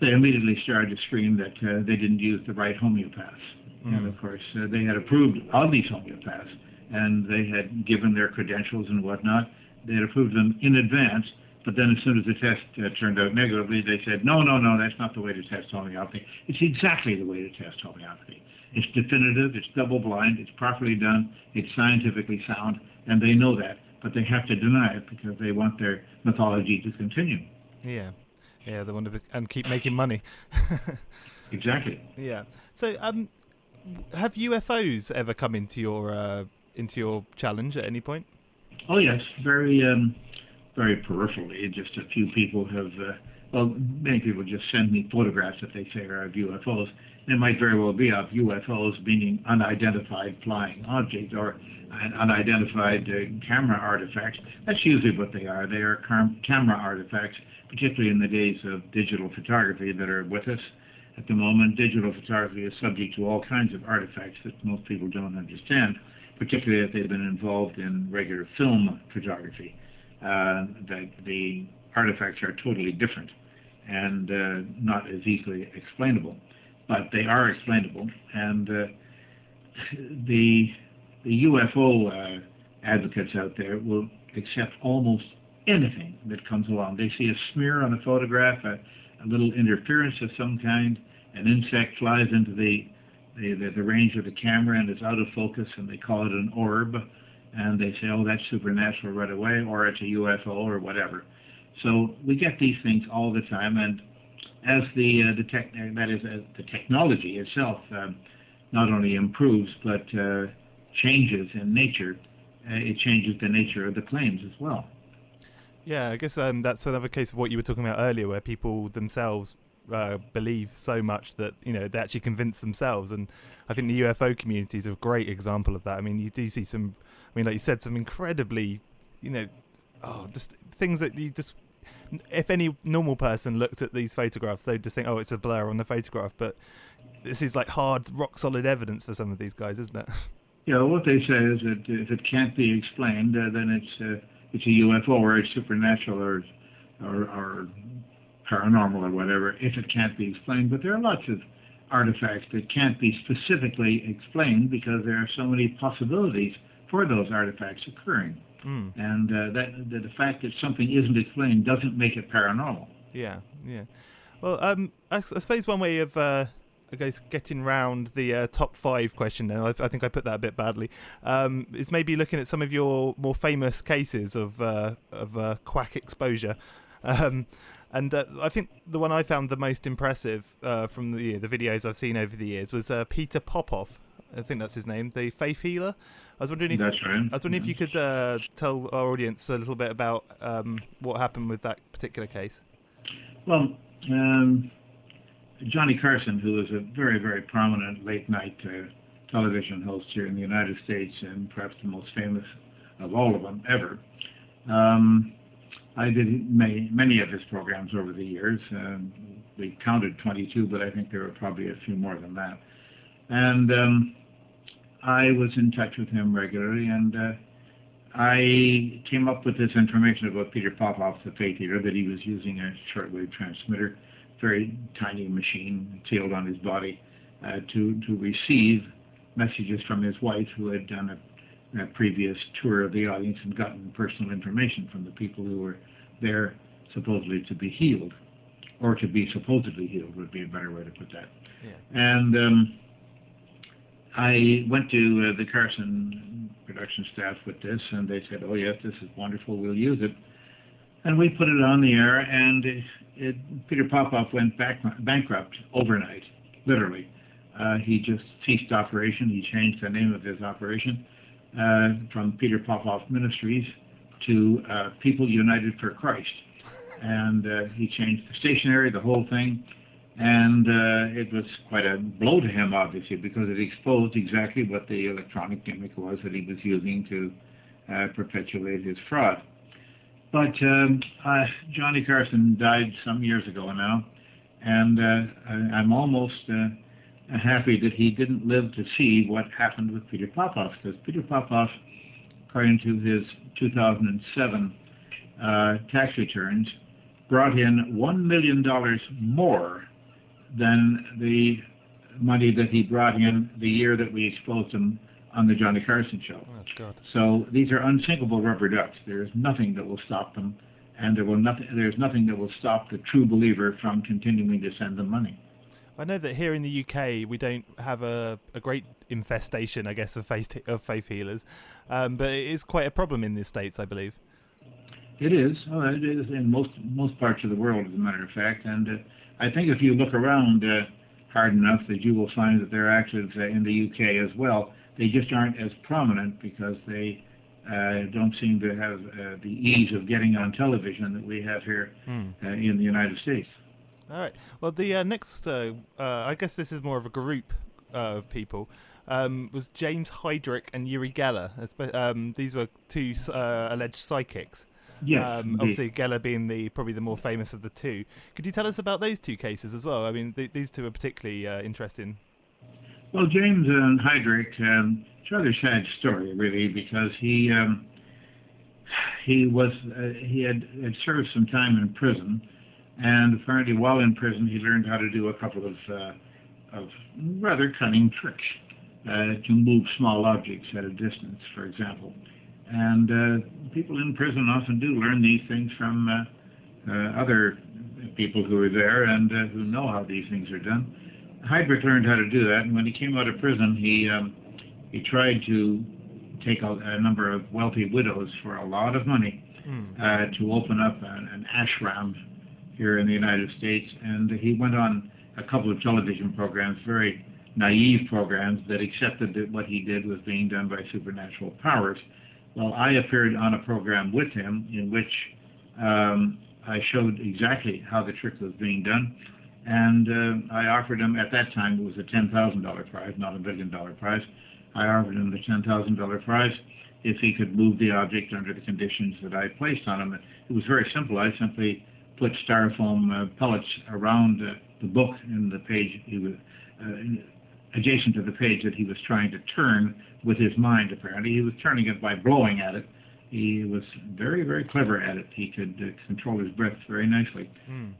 they immediately started to scream that uh, they didn't use the right homeopaths. And of course, uh, they had approved of these homeopaths, and they had given their credentials and whatnot. They had approved them in advance, but then as soon as the test uh, turned out negatively, they said, no, no, no, that's not the way to test homeopathy. It's exactly the way to test homeopathy. It's definitive, it's double blind, it's properly done, it's scientifically sound, and they know that, but they have to deny it because they want their mythology to continue. Yeah, yeah, they want to be, and keep making money. Exactly. Yeah. So, um, have UFOs ever come into your uh, into your challenge at any point? Oh yes, very um, very peripherally. Just a few people have. Uh, well, many people just send me photographs that they say are of UFOs, they might very well be of UFOs, meaning unidentified flying objects or an unidentified uh, camera artifacts. That's usually what they are. They are cam- camera artifacts, particularly in the days of digital photography that are with us. At the moment, digital photography is subject to all kinds of artifacts that most people don't understand, particularly if they've been involved in regular film photography. Uh, that the artifacts are totally different and uh, not as easily explainable, but they are explainable. And uh, the the UFO uh, advocates out there will accept almost anything that comes along. They see a smear on a photograph, a, a little interference of some kind, an insect flies into the the, the the range of the camera and is out of focus, and they call it an orb, and they say, oh, that's supernatural right away, or it's a UFO or whatever. So we get these things all the time, and as the uh, the tech that is uh, the technology itself um, not only improves but uh, changes in nature, uh, it changes the nature of the claims as well. Yeah, I guess um, that's another case of what you were talking about earlier, where people themselves uh, believe so much that you know they actually convince themselves, and I think the UFO community is a great example of that. I mean, you do see some, I mean, like you said, some incredibly, you know, oh, just things that you just, if any normal person looked at these photographs, they'd just think, oh, it's a blur on the photograph, but this is like hard, rock solid evidence for some of these guys, isn't it? Yeah, what they say is that if it can't be explained, uh, then it's uh, it's a UFO or it's supernatural or, or or paranormal or whatever. If it can't be explained, but there are lots of artifacts that can't be specifically explained because there are so many possibilities for those artifacts occurring. Mm. And uh, that the, the fact that something isn't explained doesn't make it paranormal. Yeah, yeah. Well, um, I, I suppose one way of uh, I guess getting round the uh, top five question now. I, I, think I put that a bit badly. Um, is maybe looking at some of your more famous cases of uh, of uh, quack exposure. Um, and uh, I think the one I found the most impressive uh, from the the videos I've seen over the years was uh, Peter Popoff. I think that's his name, the faith healer. I was wondering if That's right. I was wondering if you could tell our audience a little bit about um, what happened with that particular case. Well. Um Johnny Carson, who is a very, very prominent late night uh, television host here in the United States and perhaps the most famous of all of them ever. Um, I did many, many of his programs over the years. Um, we counted 22, but I think there were probably a few more than that. And um, I was in touch with him regularly, and uh, I came up with this information about Peter Popoff, the faith healer, that he was using a shortwave transmitter very tiny machine tailed on his body uh, to to receive messages from his wife, who had done a, a, previous tour of the audience and gotten personal information from the people who were there supposedly to be healed, or to be supposedly healed would be a better way to put that. Yeah. And um, I went to uh, the Carson production staff with this, and they said, "Oh yes, this is wonderful. We'll use it." And we put it on the air, and it, Peter Popoff went back, bankrupt overnight, literally. Uh, he just ceased operation. He changed the name of his operation uh, from Peter Popoff Ministries to uh, People United for Christ. And uh, he changed the stationery, the whole thing. And uh, it was quite a blow to him, obviously, because it exposed exactly what the electronic gimmick was that he was using to uh, perpetuate his fraud. But um, uh, Johnny Carson died some years ago now, and uh, I'm almost uh, happy that he didn't live to see what happened with Peter Popoff, because Peter Popoff, according to his 2007 uh, tax returns, brought in $1 million more than the money that he brought in the year that we exposed him on the Johnny Carson show. Oh. So these are unsinkable rubber ducks. There is nothing that will stop them, and there will nothing. There's nothing that will stop the true believer from continuing to send them money. I know that here in the UK we don't have a, a great infestation, I guess, of faith of faith healers, um, but it is quite a problem in the states, I believe. It is. Oh, it is in most most parts of the world, as a matter of fact. And uh, I think if you look around uh, hard enough, that you will find that there are active uh, in the UK as well. They just aren't as prominent because they uh, don't seem to have uh, the ease of getting on television that we have here uh, in the United States. All right. Well, the uh, next, uh, uh, I guess this is more of a group uh, of people. Um, was James Hydrick and Uri Geller. Um, these were two uh, alleged psychics. Yes, Um, obviously, Geller being the probably the more famous of the two. Could you tell us about those two cases as well? I mean, th- these two are particularly uh, interesting. Well, James and Hydrick, um, it's a rather sad story, really, because he um, he was uh, he had, had served some time in prison, and apparently while in prison he learned how to do a couple of uh, of rather cunning tricks uh, to move small objects at a distance, for example. And uh, people in prison often do learn these things from uh, uh, other people who are there and uh, who know how these things are done. Hydrick learned how to do that, and when he came out of prison, he um, he tried to take a, a number of wealthy widows for a lot of money uh, to open up an, an ashram here in the United States, and he went on a couple of television programs, very naive programs that accepted that what he did was being done by supernatural powers. Well, I appeared on a program with him in which um, I showed exactly how the trick was being done. And uh, I offered him, at that time, it was a $10,000 prize, not a billion dollar prize. I offered him the $10,000 prize if he could move the object under the conditions that I placed on him. It was very simple. I simply put styrofoam uh, pellets around uh, the book in the page he was uh, adjacent to the page that he was trying to turn with his mind. Apparently, he was turning it by blowing at it. He was very, very clever at it. He could uh, control his breath very nicely,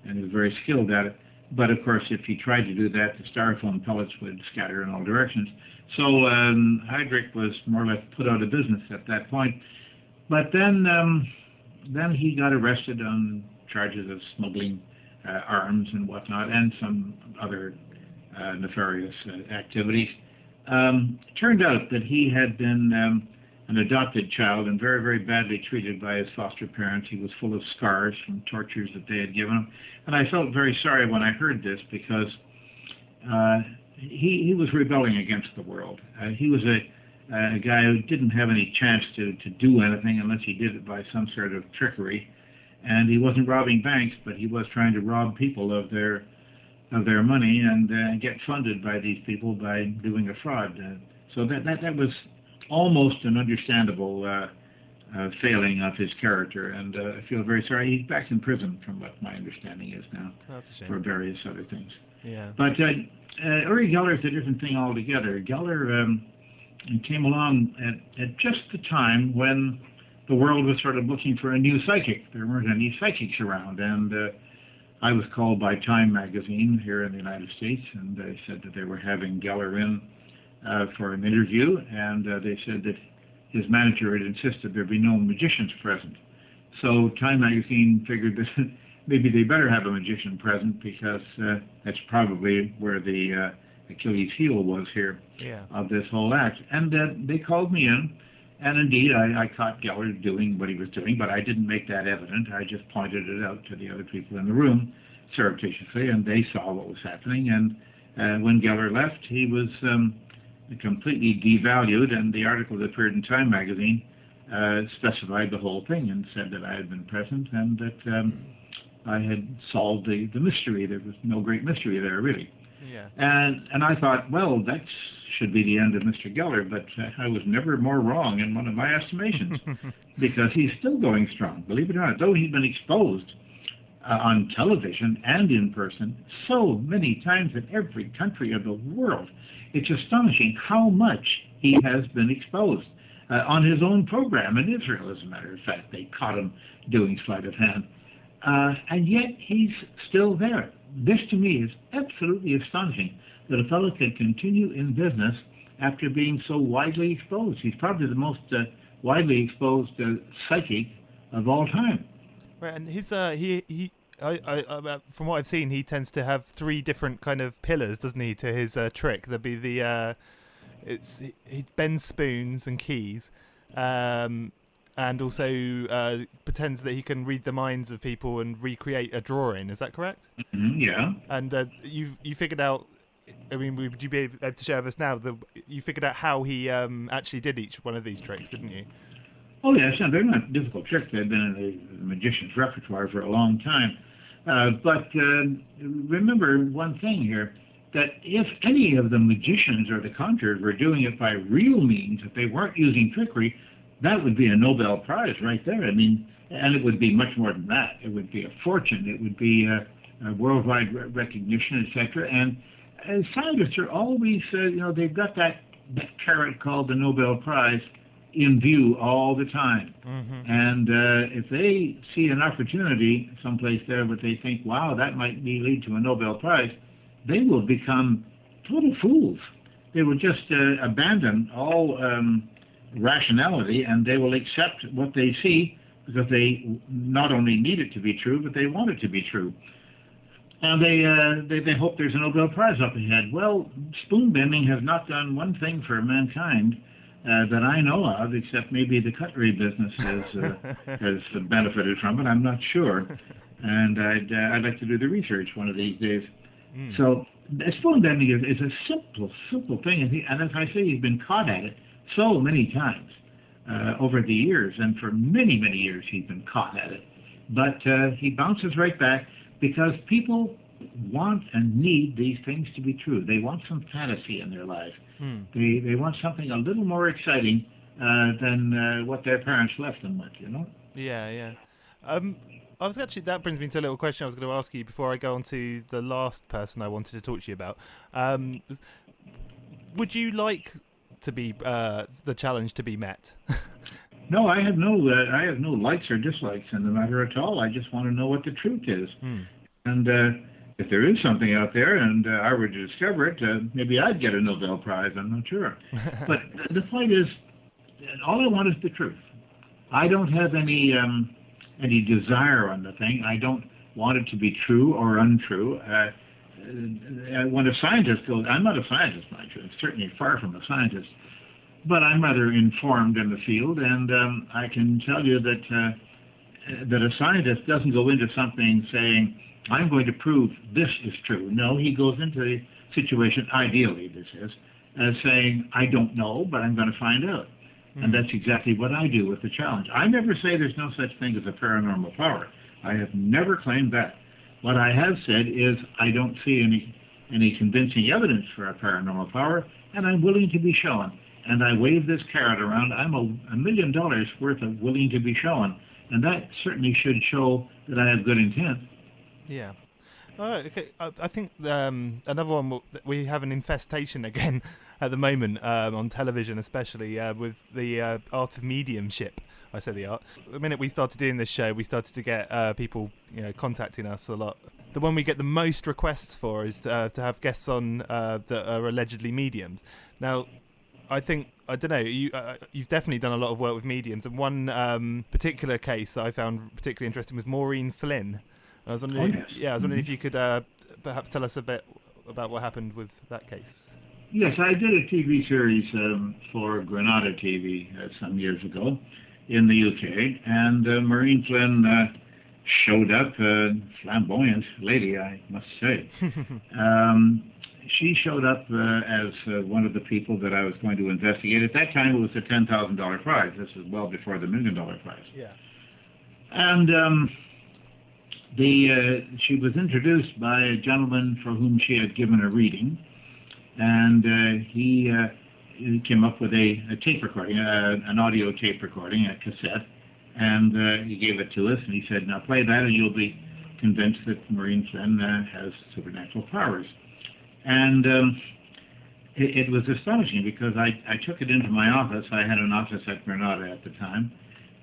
and he was very skilled at it. But of course, if he tried to do that, the styrofoam pellets would scatter in all directions. So um, Hydrick was more or less put out of business at that point. But then, um, then he got arrested on charges of smuggling uh, arms and whatnot, and some other nefarious uh, activities. Um, turned out that he had been um, an adopted child and very, very badly treated by his foster parents. He was full of scars from tortures that they had given him. And I felt very sorry when I heard this because uh, he, he was rebelling against the world. Uh, he was a, a guy who didn't have any chance to, to do anything unless he did it by some sort of trickery. And he wasn't robbing banks, but he was trying to rob people of their of their money and uh, get funded by these people by doing a fraud. Uh, so that, that that was almost an understandable uh, uh, failing of his character, and uh, I feel very sorry. He's back in prison, from what my understanding is now, That's a shame. for various other things. Yeah. But uh, uh, Uri Geller is a different thing altogether. Geller um, came along at, at just the time when the world was sort of looking for a new psychic. There weren't any psychics around, and uh, I was called by Time magazine here in the United States, and they said that they were having Geller in uh, for an interview, and uh, they said that his manager had insisted there be no magicians present. So Time magazine figured that maybe they better have a magician present because uh, that's probably where the uh, Achilles heel was here Yeah. of this whole act. And uh, they called me in, and indeed I, I caught Geller doing what he was doing, but I didn't make that evident. I just pointed it out to the other people in the room surreptitiously, and they saw what was happening. And uh, when Geller left, he was um, completely devalued, and the article that appeared in Time magazine uh, specified the whole thing and said that I had been present and that um, I had solved the, the mystery. There was no great mystery there, really. Yeah. And and I thought, well, that should be the end of Mr. Geller, but uh, I was never more wrong in one of my estimations because he's still going strong. Believe it or not, though he's been exposed uh, on television and in person so many times in every country of the world, it's astonishing how much he has been exposed. Uh, on his own program in Israel, as a matter of fact, they caught him doing sleight of hand. Uh, and yet he's still there. This to me is absolutely astonishing that a fellow can continue in business after being so widely exposed. He's probably the most uh, widely exposed uh, psychic of all time. Right, and his uh, he he. I, I, uh, from what I've seen, he tends to have three different kind of pillars, doesn't he, to his uh, trick? There'd be the, uh, it's he, bends spoons and keys, um, and also uh, pretends that he can read the minds of people and recreate a drawing. Is that correct? Mhm, yeah. And uh, you you figured out. I mean, would you be able to share with us now? that you figured out how he um, actually did each one of these tricks, didn't you? Oh yes, and they're not difficult tricks. They've been in the, magician's repertoire for a long time. Uh, but uh, remember one thing here that if any of the magicians or the conjurers were doing it by real means, if they weren't using trickery, that would be a Nobel Prize right there. I mean, and it would be much more than that. It would be a fortune. It would be uh, a worldwide re- recognition, etc. And uh, scientists are always, uh, you know, they've got that, that carrot called the Nobel Prize in view all the time. And uh, if they see an opportunity someplace there where they think, wow, that might be lead to a Nobel Prize, they will become total fools. They will just uh, abandon all um, rationality and they will accept what they see because they not only need it to be true, but they want it to be true. And they, uh, they, they hope there's a Nobel Prize up ahead. Well, spoon bending has not done one thing for mankind uh, that I know of, except maybe the cutlery business has, uh, has benefited from it. I'm not sure. And I'd, uh, I'd like to do the research one of these days. So uh, spoon bending is, is a simple, simple thing. And, he, and as I say, he's been caught at it so many times uh, over the years. And for many, many years, he's been caught at it. But uh, he bounces right back because people want and need these things to be true. They want some fantasy in their life. Hmm. They, they want something a little more exciting uh, than uh, what their parents left them with, you know? Yeah, yeah. Um, I was actually that brings me to a little question I was going to ask you before I go on to the last person I wanted to talk to you about. Um, would you like to be uh, the challenge to be met? No, I have no, uh, I have no likes or dislikes in the matter at all. I just want to know what the truth is. Hmm. And uh, if there is something out there and uh, I were to discover it, uh, maybe I'd get a Nobel Prize. I'm not sure. but the point is, all I want is the truth. I don't have any um, any desire on the thing. I don't want it to be true or untrue. Uh, uh, when a scientist goes, I'm not a scientist, mind you. I'm certainly far from a scientist, but I'm rather informed in the field, and um, I can tell you that uh, that a scientist doesn't go into something saying, "I'm going to prove this is true." No, he goes into the situation. Ideally, this is as saying, "I don't know, but I'm going to find out." And that's exactly what I do with the challenge. I never say there's no such thing as a paranormal power. I have never claimed that. What I have said is I don't see any any convincing evidence for a paranormal power, and I'm willing to be shown. And I wave this carrot around. I'm a, a million dollars worth of willing to be shown, and that certainly should show that I have good intent. Yeah. All right. Okay. I, I think um, another one we have an infestation again at the moment um, on television, especially uh, with the uh, art of mediumship. I say the art. The minute we started doing this show, we started to get uh, people, you know, contacting us a lot. The one we get the most requests for is uh, to have guests on uh, that are allegedly mediums. Now, I think I don't know. You uh, you've definitely done a lot of work with mediums, and one um, particular case that I found particularly interesting was Maureen Flynn. I was wondering, Oh, yes. yeah, I was wondering Mhm. if you could uh, perhaps tell us a bit about what happened with that case. Yes, I did a TV series um, for Granada TV uh, some years ago in the UK, and uh, Maureen Flynn uh, showed up, uh, flamboyant lady, I must say. um, she showed up uh, as uh, one of the people that I was going to investigate. At that time, it was a $10,000 prize. This was well before the million dollar prize. Yeah. And um, the uh, she was introduced by a gentleman for whom she had given a reading, and uh, he, uh, he came up with a, a tape recording, uh, an audio tape recording, a cassette, and uh, he gave it to us, and he said, "Now play that, and you'll be convinced that Maureen Flynn uh, has supernatural powers." And um, it, it was astonishing because I, I took it into my office. I had an office at Granada at the time.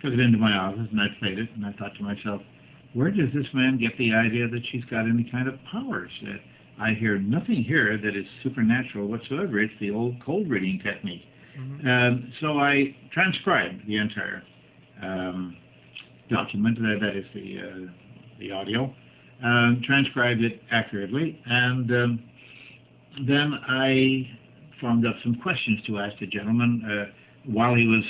Took it into my office and I played it, and I thought to myself, where does this man get the idea that she's got any kind of powers? Uh, I hear nothing here that is supernatural whatsoever. It's the old cold reading technique. Um, so I transcribed the entire um, document, uh, that is the, uh, the audio, um, transcribed it accurately, and um, then I formed up some questions to ask the gentleman uh, while he was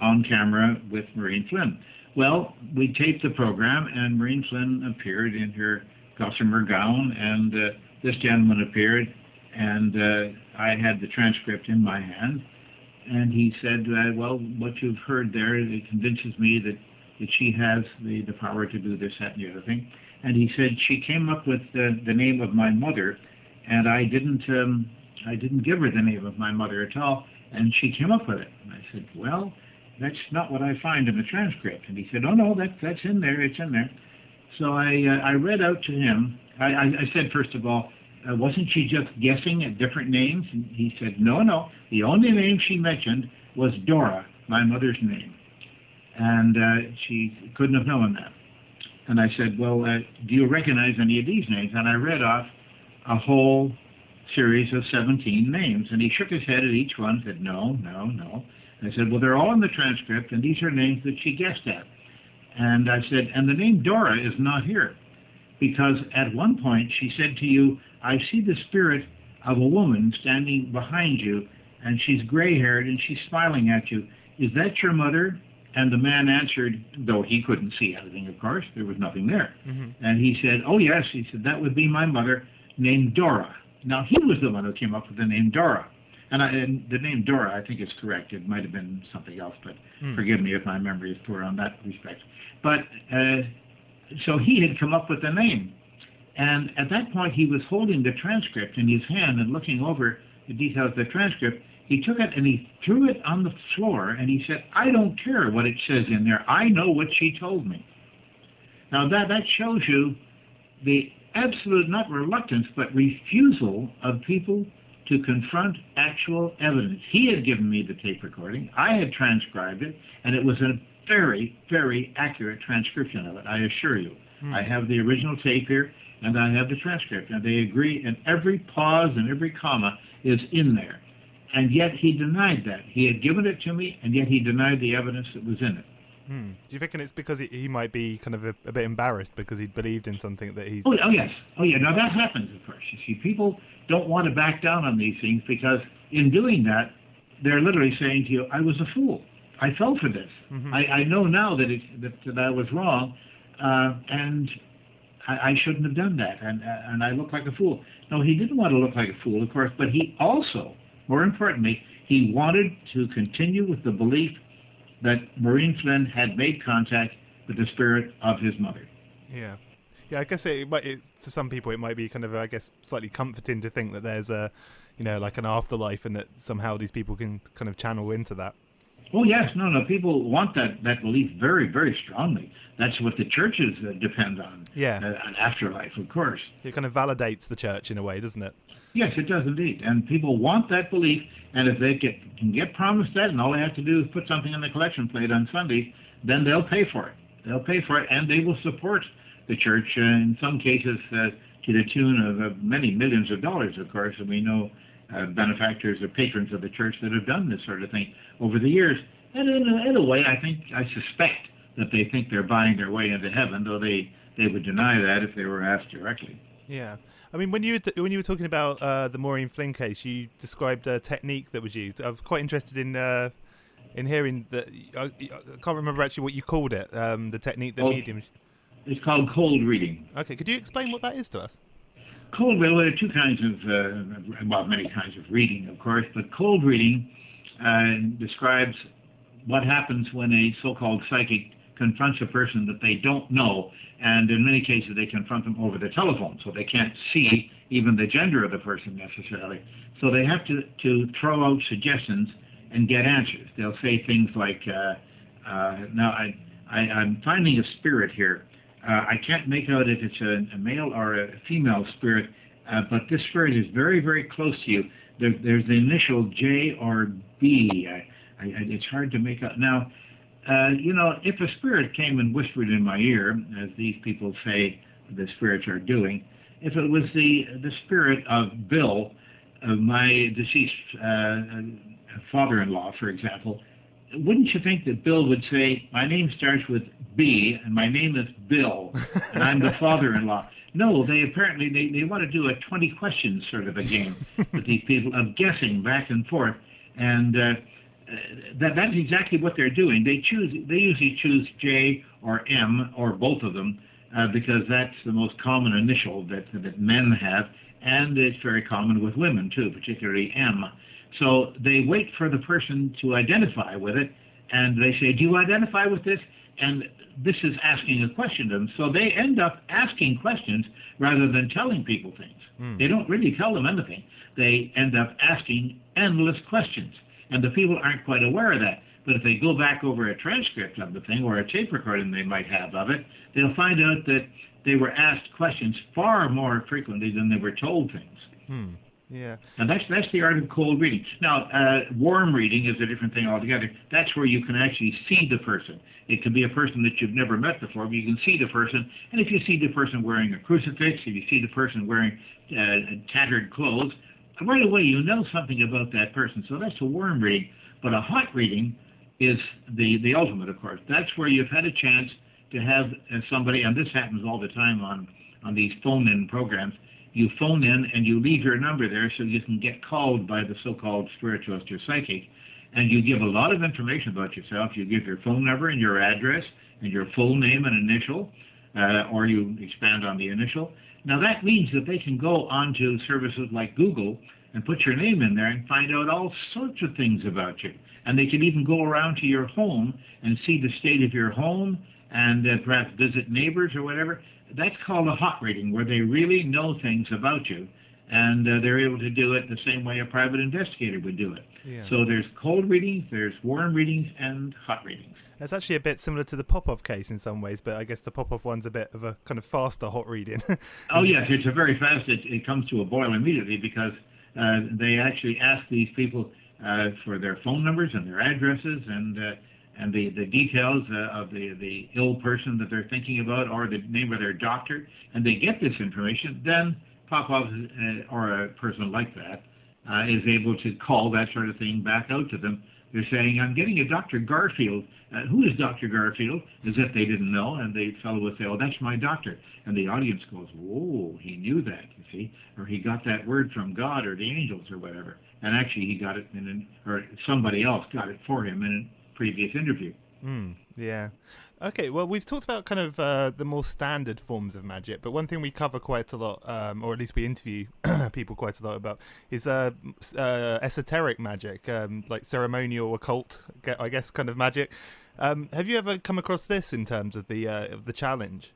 on camera with Maureen Flynn. Well, we taped the program, and Maureen Flynn appeared in her gossamer gown, and uh, this gentleman appeared, and uh, I had the transcript in my hand. And he said, "Well, what you've heard there it convinces me that that she has the, the power to do this, that, and the other thing." and he said she came up with the, the name of my mother, and I didn't um, I didn't give her the name of my mother at all, and she came up with it. And I said, well, that's not what I find in the transcript. And he said, oh no, that that's in there, it's in there. So I uh, I read out to him. I, I, I said first of all, uh, wasn't she just guessing at different names? And he said, no, no. The only name she mentioned was Dora, my mother's name, and uh, she couldn't have known that. And I said, well, uh, do you recognize any of these names? And I read off a whole series of 17 names. And he shook his head at each one and said, no, no, no. And I said, well, they're all in the transcript, and these are names that she guessed at. And I said, and the name Dora is not here. Because at one point she said to you, I see the spirit of a woman standing behind you, and she's gray haired and she's smiling at you. Is that your mother? And the man answered, though he couldn't see anything, of course, there was nothing there. Mm-hmm. And he said, Oh, yes. He said, That would be my mother, named Dora. Now, he was the one who came up with the name Dora. And, I, and the name Dora, I think, is correct. It might have been something else, but Hmm. forgive me if my memory is poor on that respect. But uh, so he had come up with the name. And at that point, he was holding the transcript in his hand and looking over the details of the transcript. He took it and he threw it on the floor and he said, I don't care what it says in there. I know what she told me. Now, that, that shows you the absolute, not reluctance, but refusal of people to confront actual evidence. He had given me the tape recording, I had transcribed it, and it was a very, very accurate transcription of it, I assure you. Hmm. I have the original tape here, and I have the transcript, and they agree, and every pause and every comma is in there. And yet he denied that. He had given it to me, and yet he denied the evidence that was in it. Hmm. Do you reckon it's because he, he might be kind of a, a bit embarrassed because he believed in something that he's. Oh, oh yes, oh yeah. Now that happens, of course. You see, people don't want to back down on these things because in doing that, they're literally saying to you, "I was a fool. I fell for this. Mhm. I, I know now that it that, that I was wrong, uh, and I, I shouldn't have done that, and uh, and I look like a fool." No, he didn't want to look like a fool, of course, but he also, more importantly, he wanted to continue with the belief that Maureen Flynn had made contact with the spirit of his mother. Yeah. Yeah, I guess it, it might. It's, to some people, it might be kind of, I guess, slightly comforting to think that there's a, you know, like an afterlife, and that somehow these people can kind of channel into that. Oh yes, no, no. People want that that belief very, very strongly. That's what the churches uh, depend on. Yeah. Uh, an afterlife, of course. It kind of validates the church in a way, doesn't it? Yes, it does indeed. And people want that belief. And if they get, can get promised that, and all they have to do is put something on the collection plate on Sunday, then they'll pay for it. They'll pay for it, and they will support the church uh, in some cases uh, to the tune of uh, many millions of dollars, of course. And we know uh, benefactors or patrons of the church that have done this sort of thing over the years. And in a, in a way, I think, I suspect that they think they're buying their way into heaven, though they, they would deny that if they were asked directly. Yeah. I mean, when you when you were talking about uh, the Maureen Flynn case, you described a technique that was used. I was quite interested in uh, in hearing that. I, I can't remember actually what you called it. Um, the technique that Oh. mediums. It's called cold reading. Okay, could you explain what that is to us? Cold, well, there are two kinds of, uh, well, many kinds of reading, of course, but cold reading uh, describes what happens when a so-called psychic confronts a person that they don't know, and in many cases they confront them over the telephone, so they can't see even the gender of the person necessarily. So they have to, to throw out suggestions and get answers. They'll say things like, uh, uh, now I, I, I'm finding a spirit here. Uh, I can't make out if it's a, a male or a female spirit, uh, but this spirit is very, very close to you. There, there's the initial J or B. I, I- it's hard to make out. Now, uh, you know, if a spirit came and whispered in my ear, as these people say the spirits are doing, if it was the the spirit of Bill, of my deceased uh, father-in-law, for example, wouldn't you think that Bill would say, "My name starts with B, and my name is Bill, and I'm the father-in-law"? No, they apparently they, they want to do a 20 questions sort of a game with these people of guessing back and forth, and uh, uh, that that's exactly what they're doing. They choose they usually choose J or M or both of them uh, because that's the most common initial that that men have, and it's very common with women too, particularly M. So they wait for the person to identify with it, and they say, "Do you identify with this?" and this is asking a question to them. So they end up asking questions rather than telling people things. Hmm. They don't really tell them anything. They end up asking endless questions, and the people aren't quite aware of that. But if they go back over a transcript of the thing or a tape recording they might have of it, they'll find out that they were asked questions far more frequently than they were told things. Hmm. Yeah. And that's that's the art of cold reading. Now, uh, warm reading is a different thing altogether. That's where you can actually see the person. It can be a person that you've never met before, but you can see the person. And if you see the person wearing a crucifix, if you see the person wearing uh, tattered clothes, right away you know something about that person. So that's a warm reading. But a hot reading is the the ultimate, of course. That's where you've had a chance to have uh, somebody, and this happens all the time on on these phone-in programs you phone in and you leave your number there so you can get called by the so-called spiritualist or psychic. And you give a lot of information about yourself. You give your phone number and your address and your full name and initial, uh, or you expand on the initial. Now that means that they can go onto services like Google and put your name in there and find out all sorts of things about you. And they can even go around to your home and see the state of your home and uh, perhaps visit neighbors or whatever that's called a hot reading, where they really know things about you, and uh, they're able to do it the same way a private investigator would do it. Yeah. So there's cold readings, there's warm readings, and hot readings. It's actually a bit similar to the Popoff case in some ways, but I guess the Popoff one's a bit of a kind of faster hot reading. oh yes, it's a very fast. It, it comes to a boil immediately because uh, they actually ask these people uh, for their phone numbers and their addresses and uh, and the, the details uh, of the, the ill person that they're thinking about or the name of their doctor, and they get this information, then Popoff uh, or a person like that uh, is able to call that sort of thing back out to them. They're saying, I'm getting a Dr. Garfield. Uh, who is Dr. Garfield? As if they didn't know, and the fellow would say, oh, that's my doctor. And the audience goes, whoa, he knew that, you see, or he got that word from God or the angels or whatever. And actually, he got it in an, or somebody else got it for him in a previous interview. Mm, yeah. Okay, well, we've talked about kind of uh, the more standard forms of magic, but one thing we cover quite a lot, um, or at least we interview people quite a lot about, is uh, uh, esoteric magic, um, like ceremonial, occult, I guess, kind of magic. Um, have you ever come across this in terms of the uh, of the challenge?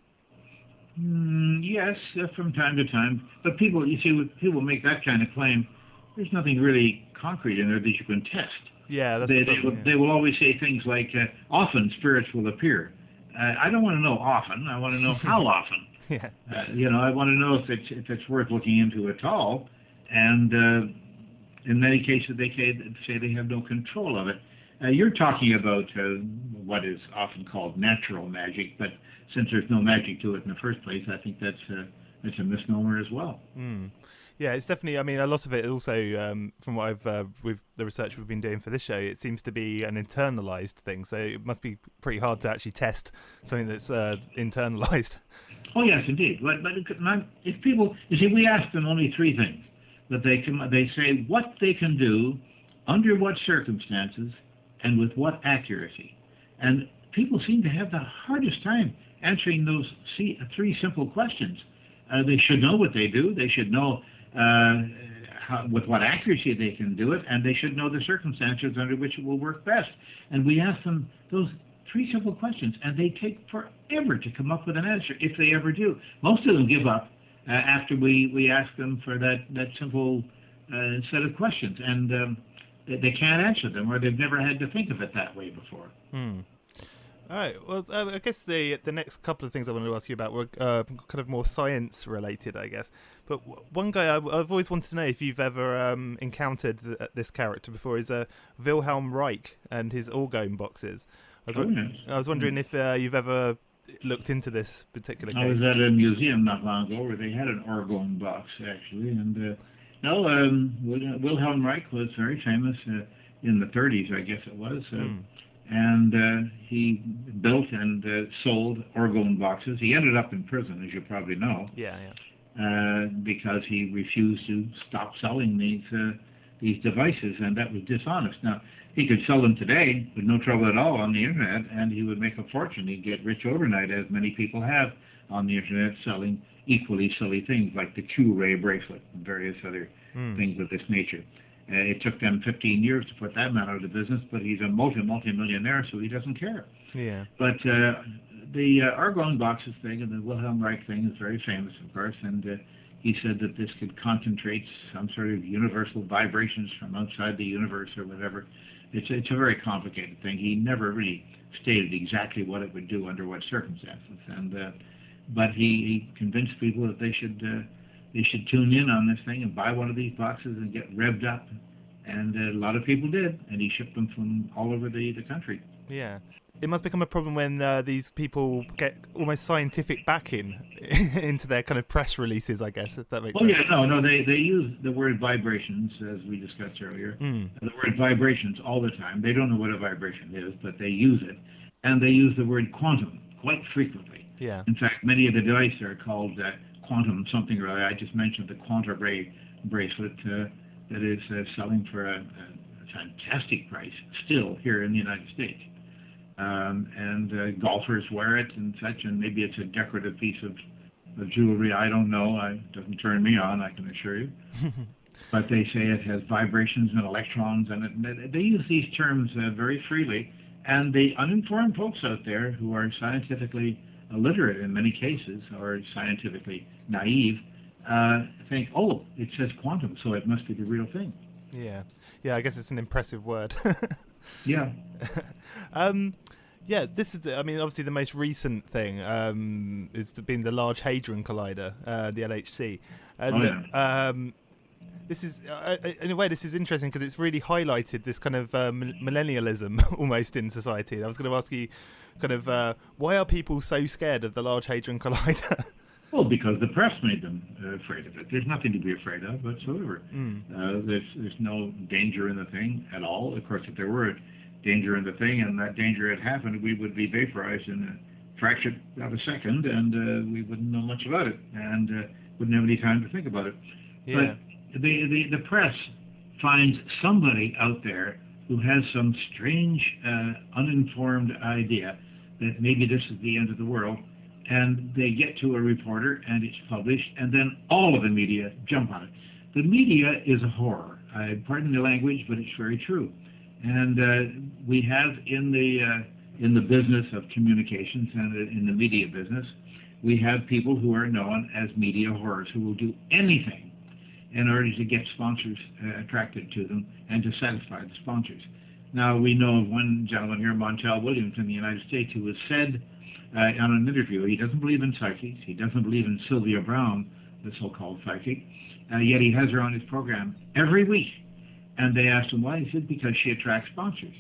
Mm, yes, uh, from time to time. But people, you see, people make that kind of claim. There's nothing really concrete in there that you can test. Yeah, that's they, the they, will, yeah. they will always say things like, uh, often spirits will appear. Uh, I don't want to know often. I want to know how often. Yeah. Uh, you know, I want to know if it's if it's worth looking into at all. And uh, in many cases, they say, say they have no control of it. Uh, you're talking about uh, what is often called natural magic, but since there's no magic to it in the first place, I think that's uh, that's a misnomer as well. Mm. Yeah, it's definitely. I mean, a lot of it also, um, from what I've uh, with the research we've been doing for this show, it seems to be an internalized thing. So it must be pretty hard to actually test something that's uh, internalized. Oh yes, indeed. But but if people, you see, we ask them only three things that they can. They say what they can do, under what circumstances, and with what accuracy. And people seem to have the hardest time answering those three simple questions. Uh, they should know what they do. They should know how, with what accuracy they can do it, and they should know the circumstances under which it will work best. And we ask them those three simple questions, and they take forever to come up with an answer, if they ever do. Most of them give up uh, after we, we ask them for that, that simple uh, set of questions, and um, they, they, can't answer them, or they've never had to think of it that way before. Hmm. All right. Well, uh, I guess the the next couple of things I wanted to ask you about were uh, kind of more science related, I guess. But one guy I, have always wanted to know if you've ever um, encountered th- this character before is uh, Wilhelm Reich and his orgone boxes. I was, oh, yes. I was wondering if uh, you've ever looked into this particular case. I was at a museum not long ago where they had an orgone box actually, and uh, no, um, Wilhelm Reich was very famous uh, in the 30s, I guess it was. Mm and uh, he built and uh, sold orgone boxes. He ended up in prison, as you probably know. Yeah, yeah. Uh, because he refused to stop selling these uh, these devices, and that was dishonest. Now he could sell them today with no trouble at all on the internet, and he would make a fortune. He'd get rich overnight, as many people have on the internet, selling equally silly things like the Q-ray bracelet and various other mm. things of this nature. Uh, it took them 15 years to put that man out of business, but he's a multi multi millionaire, so he doesn't care. Yeah. But uh, the uh, orgone boxes thing and the Wilhelm Reich thing is very famous, of course, and uh, he said that this could concentrate some sort of universal vibrations from outside the universe or whatever. It's it's a very complicated thing. He never really stated exactly what it would do under what circumstances, and uh, but he, he convinced people that they should uh, they should tune in on this thing and buy one of these boxes and get revved up, and a lot of people did, and he shipped them from all over the the country. Yeah. It must become a problem when uh, these people get almost scientific backing into their kind of press releases, I guess, if that makes Oh sense. yeah, no, no, they they use the word vibrations as we discussed earlier. Mm. The word vibrations all the time. They don't know what a vibration is, but they use it, and they use the word quantum quite frequently. Yeah. In fact, many of the devices are called uh, quantum something or other. I just mentioned the Quanta Ray bracelet uh, that is uh, selling for a, a fantastic price still here in the United States. Um, and uh, golfers wear it and such, and maybe it's a decorative piece of, of jewelry. I don't know. I, it doesn't turn me on, I can assure you. but they say it has vibrations and electrons, and it, they- use these terms uh, very freely. And the uninformed folks out there who are scientifically illiterate in many cases or scientifically naive uh, think, oh, it says quantum, so it must be the real thing. Yeah. Yeah, I guess it's an impressive word. Yeah. um, yeah, this is. The, I mean, obviously, the most recent thing um, is been the Large Hadron Collider, uh, the LHC, and Oh, um, this is, uh, uh, in a way, this is interesting because it's really highlighted this kind of uh, millennialism almost in society. And I was going to ask you, kind of, uh, why are people so scared of the Large Hadron Collider? Well, because the press made them uh, afraid of it. There's nothing to be afraid of whatsoever. Mm. Uh, there's there's no danger in the thing at all. Of course, if there were a danger in the thing and that danger had happened, we would be vaporized in a fraction of a second, and uh, we wouldn't know much about it, and uh, wouldn't have any time to think about it. Yeah. But the, the the press finds somebody out there who has some strange, uh, uninformed idea that maybe this is the end of the world, and they get to a reporter and it's published, and then all of the media jump on it. The media is a horror. I pardon the language, but it's very true. And uh, we have in the uh, in the business of communications and in the media business, we have people who are known as media horrors who will do anything in order to get sponsors uh, attracted to them and to satisfy the sponsors. Now, we know of one gentleman here, Montel Williams, in the United States, who has said uh, on an interview he doesn't believe in psychics, he doesn't believe in Sylvia Browne, the so called psychic, uh, yet he has her on his program every week. And they asked him why. He said, because she attracts sponsors.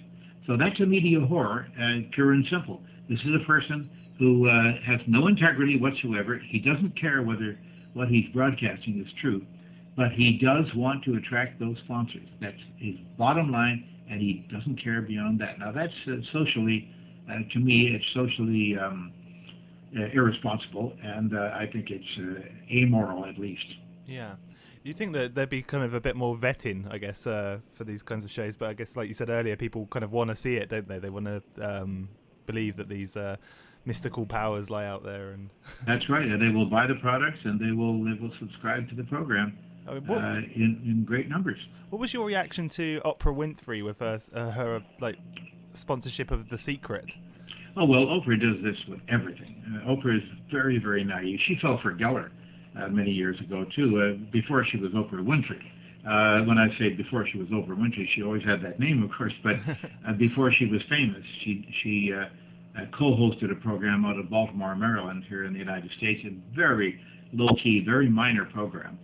So that's a media horror, uh, pure and simple. This is a person who uh, has no integrity whatsoever. He doesn't care whether what he's broadcasting is true, but he does want to attract those sponsors. That's his bottom line, and he doesn't care beyond that. Now, that's uh, socially, uh, to me, it's socially um, uh, irresponsible, and uh, I think it's uh, amoral at least. Yeah. You think that there'd be kind of a bit more vetting, I guess, uh, for these kinds of shows. But I guess, like you said earlier, people kind of want to see it, don't they? They want to um, believe that these uh, mystical powers lie out there. And That's right, and they will buy the products, and they will they will subscribe to the program I mean, what, uh, in in great numbers. what was your reaction to Oprah Winfrey with her, uh, her like sponsorship of The Secret? Oh well, Oprah does this with everything. Uh, Oprah is very, very naive. She fell for Geller uh, many years ago too, uh, before she was Oprah Winfrey. Uh, when I say before she was Oprah Winfrey, she always had that name, of course. But uh, before she was famous, she she uh, uh, co-hosted a program out of Baltimore, Maryland, here in the United States. A very low-key, very minor program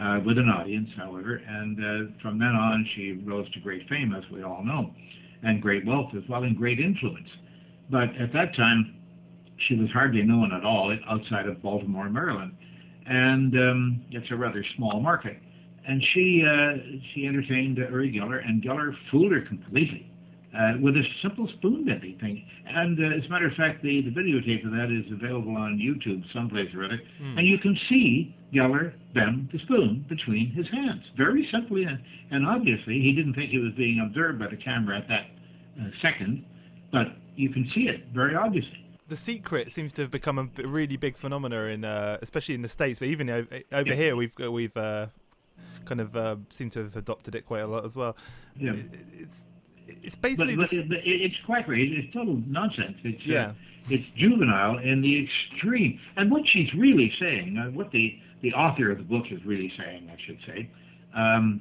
uh, with an audience, however. And uh, from then on, she rose to great fame, as we all know, and great wealth as well, and great influence. But at that time, she was hardly known at all outside of Baltimore, Maryland, and um, it's a rather small market. And she uh, she entertained Uri Geller, and Geller fooled her completely uh, with a simple spoon bending thing. And uh, as a matter of fact, the, the videotape of that is available on YouTube someplace or other, and you can see Geller bend the spoon between his hands very simply and, and obviously. He didn't think he was being observed by the camera at that uh, second, but you can see it very obviously. The Secret seems to have become a really big phenomena in, uh, especially in the states, but even over Yeah. here, we've we've uh, kind of uh, seem to have adopted it quite a lot as well. Yeah. It- It's it's But, basically but the it, it- it's quackery. It's total nonsense. It's uh, Yeah. it's juvenile in the extreme. And what she's really saying, uh, what the the author of the book is really saying, I should say, um,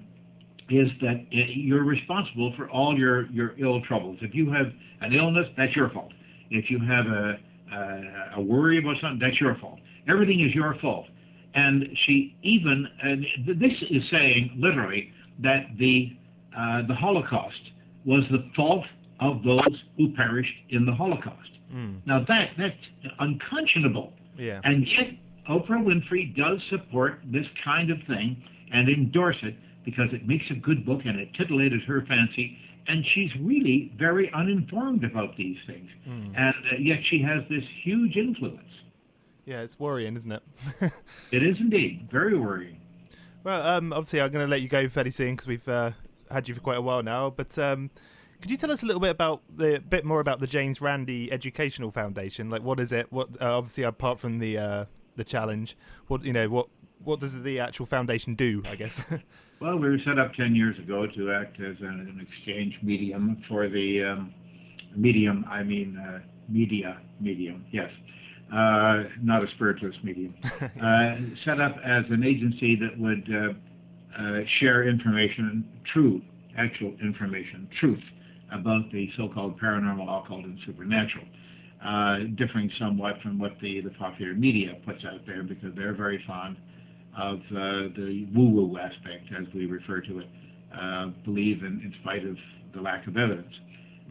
is that uh, you're responsible for all your your ill troubles. If you have an illness, that's your fault. If you have a a, a worry about something, that's your fault. Everything is your fault. And she even and th- this is saying literally that the uh, the Holocaust was the fault of those who perished in the Holocaust. Mm, Now that that's unconscionable. yeah. And yet, Oprah Winfrey does support this kind of thing and endorse it because it makes a good book and it titillated her fancy. And she's really very uninformed about these things. Mm. And uh, yet she has this huge influence. Yeah, it's worrying, isn't it? It is indeed very worrying. well, um, obviously, I'm going to let you go fairly soon because we've uh, had you for quite a while now. But um, could you tell us a little bit about the bit more about the James Randi Educational Foundation? Like, what is it? What uh, obviously apart from the uh, the challenge, what you know, what what does the actual foundation do? I guess. Well, we were set up 10 years ago to act as an, an exchange medium for the um, medium, I mean uh, media medium, yes, uh, not a spiritualist medium. uh, set up as an agency that would uh, share information, true, actual information, truth about the so-called paranormal, occult, and supernatural. Uh, differing somewhat from what the, the popular media puts out there because they're very fond of uh, the woo-woo aspect, as we refer to it, uh, believe in, in spite of the lack of evidence.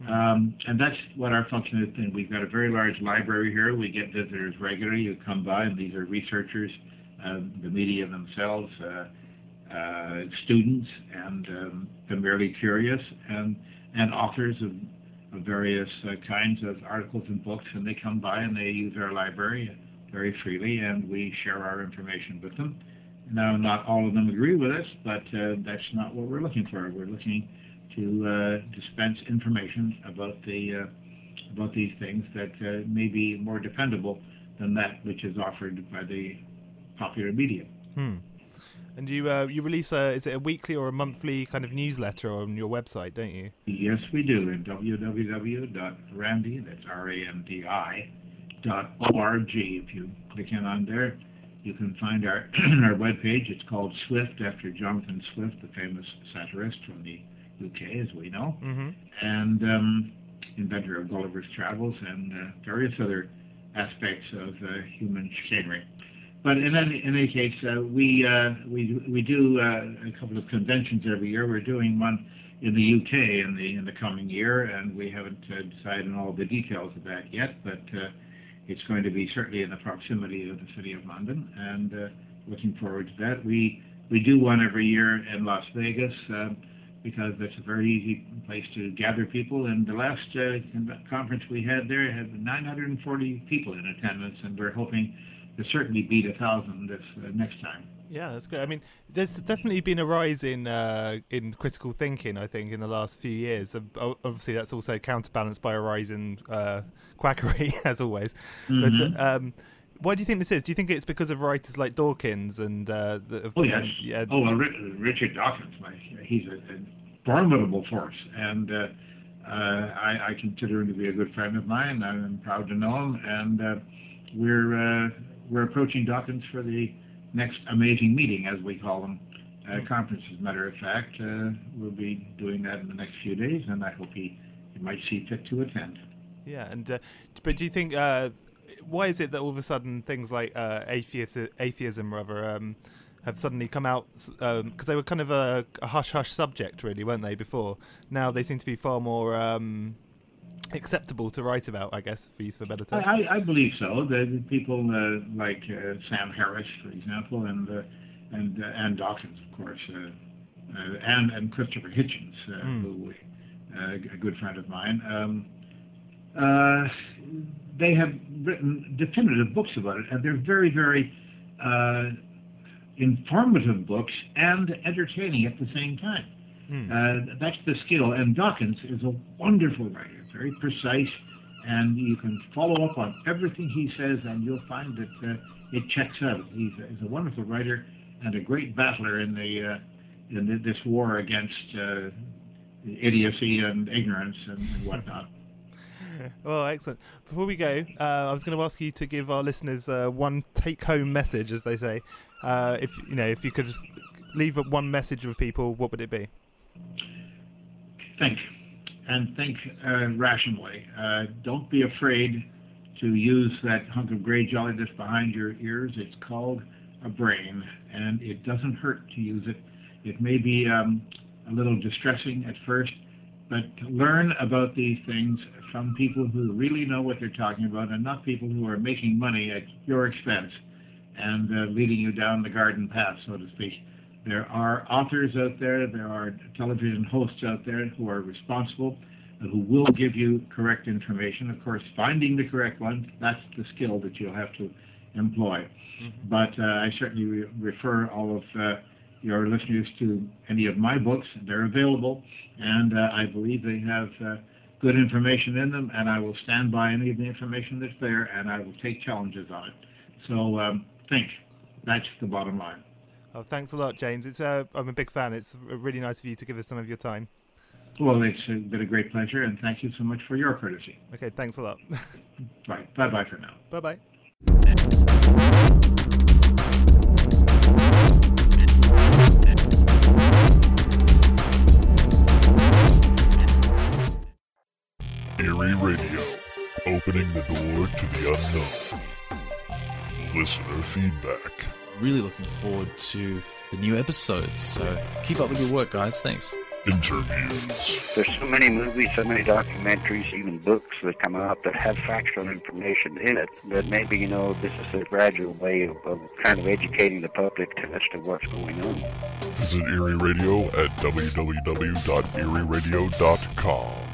Um, and that's what our function is. And we've got a very large library here. We get visitors regularly who come by, and these are researchers, uh, the media themselves, uh, students, and um, the merely curious, and and authors of, of various uh, kinds of articles and books. And they come by and they use our library very freely, and we share our information with them. Now, not all of them agree with us, but uh, that's not what we're looking for. We're looking to uh, dispense information about the uh, about these things that may be more dependable than that which is offered by the popular media. hmm. And you uh, you release a is it a weekly or a monthly kind of newsletter on your website, don't you? Yes, we do. At www.randi, that's R-A-N-D-I, dot O-R-G. If you click in on there, you can find our our webpage. It's called Swift, after Jonathan Swift, the famous satirist from the UK, as we know, Mm-hmm. and um, inventor of Gulliver's Travels and uh, various other aspects of uh, human chicanery. But in any, in any case, uh, we, uh, we, we do uh, a couple of conventions every year. We're doing one in the UK in the, in the coming year, and we haven't uh, decided on all the details of that yet, but uh, it's going to be certainly in the proximity of the City of London, and uh, looking forward to that. We, we do one every year in Las Vegas. Because that's a very easy place to gather people. And the last conference we had there had 940 people in attendance, and we're hoping to certainly beat a thousand this uh, next time. Yeah, that's great. I mean, there's definitely been a rise in uh, in critical thinking. I think in the last few years. Obviously, that's also counterbalanced by a rise in uh, quackery, as always. Mhm. But um, why do you think this is? Do you think it's because of writers like Dawkins and uh, the, Oh yes. yeah, Oh well, Richard Dawkins, my, he's a, a formidable force, and uh, uh, I, I consider him to be a good friend of mine. I'm proud to know him, and uh, we're uh, we're approaching Dawkins for the next amazing meeting, as we call them, uh, conference. As a matter of fact, uh, we'll be doing that in the next few days, and I hope he, he might see fit to attend. Yeah, and uh, but do you think uh, why is it that all of a sudden things like uh, atheism, atheism rather, um, have suddenly come out because they were kind of a, a hush hush subject, really, weren't they? Before now, they seem to be far more um, acceptable to write about, I guess, for use a better term. I, I, believe so. The, the people uh, like uh, Sam Harris, for example, and uh, and uh, and Dawkins, of course, uh, uh, and and Christopher Hitchens, uh, Mm. who uh, a good friend of mine. Um, uh, they have written definitive books about it, and they're very, very uh, informative books and entertaining at the same time. Uh, that's the skill. And Dawkins is a wonderful writer, very precise, and you can follow up on everything he says, and you'll find that uh, it checks out. He's a, he's a wonderful writer and a great battler in the uh, in th- this war against uh, idiocy and ignorance and, and whatnot. Well, excellent. Before we go, uh, I was going to ask you to give our listeners uh, one take-home message, as they say. Uh, if you know, if you could leave one message with people, what would it be? Think, and think uh, rationally. Uh, don't be afraid to use that hunk of gray jelly that's behind your ears. It's called a brain, and it doesn't hurt to use it. It may be um, a little distressing at first, but learn about these things from people who really know what they're talking about and not people who are making money at your expense and uh, leading you down the garden path, so to speak. There are authors out there, there are television hosts out there who are responsible, uh, who will give you correct information. Of course, finding the correct one, that's the skill that you'll have to employ. But uh, I certainly re- refer all of uh, your listeners to any of my books. They're available, and uh, I believe they have uh, good information in them, and I will stand by any of the information that's there, and I will take challenges on it. So um, think. That's the bottom line. Oh, thanks a lot, James. It's uh, I'm a big fan. It's really nice of you to give us some of your time. Well, it's been a great pleasure, and thank you so much for your courtesy. Okay, thanks a lot. Right. Bye bye for now. bye bye. Eerie Radio, opening the door to the unknown. Listener feedback. Really looking forward to the new episodes. So keep up with your work, guys. Thanks. Interviews. There's so many movies, so many documentaries, even books that come out that have factual information in it that maybe, you know, this is a gradual way of, of kind of educating the public as to what's going on. Visit Eerie Radio at www.erieradio.com.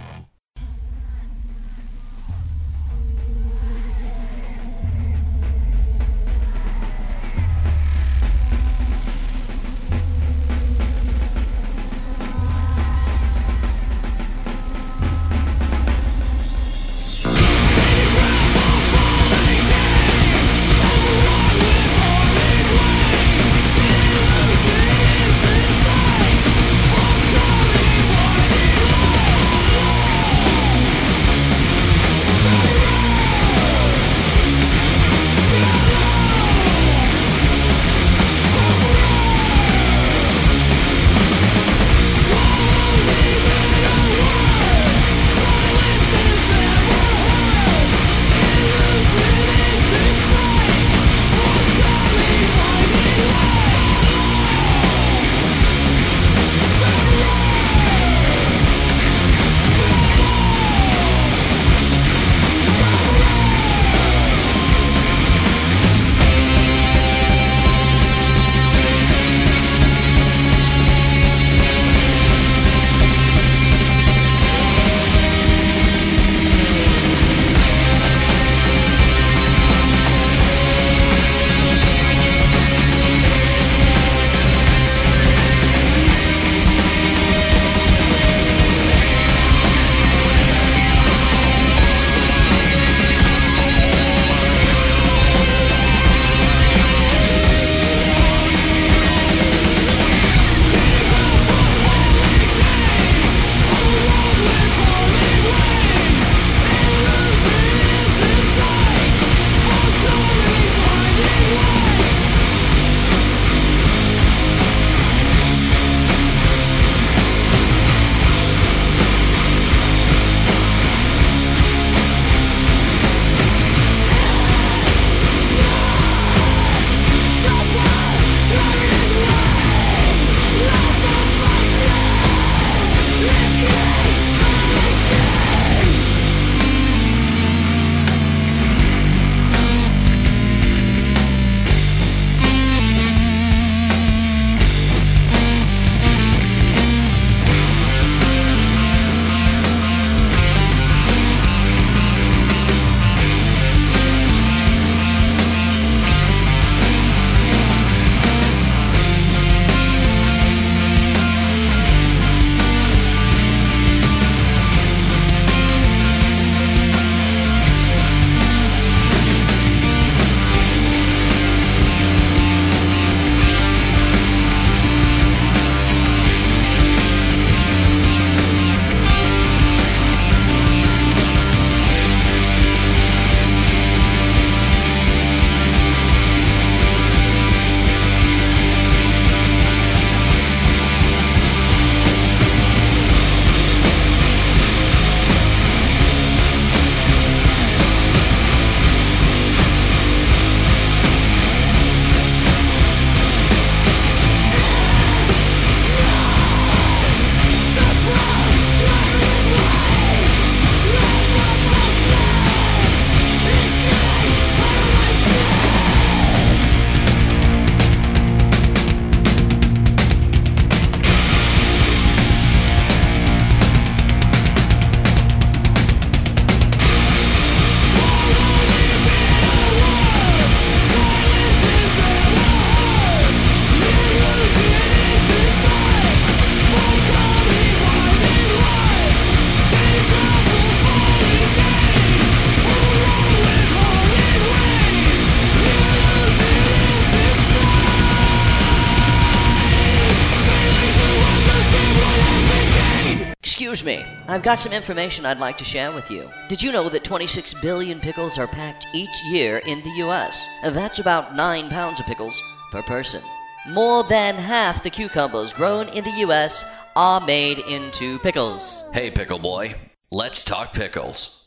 I've got some information I'd like to share with you. Did you know that 26 billion pickles are packed each year in the US? That's about 9 pounds of pickles per person. More than half the cucumbers grown in the US are made into pickles. Hey, Pickle Boy, let's talk pickles.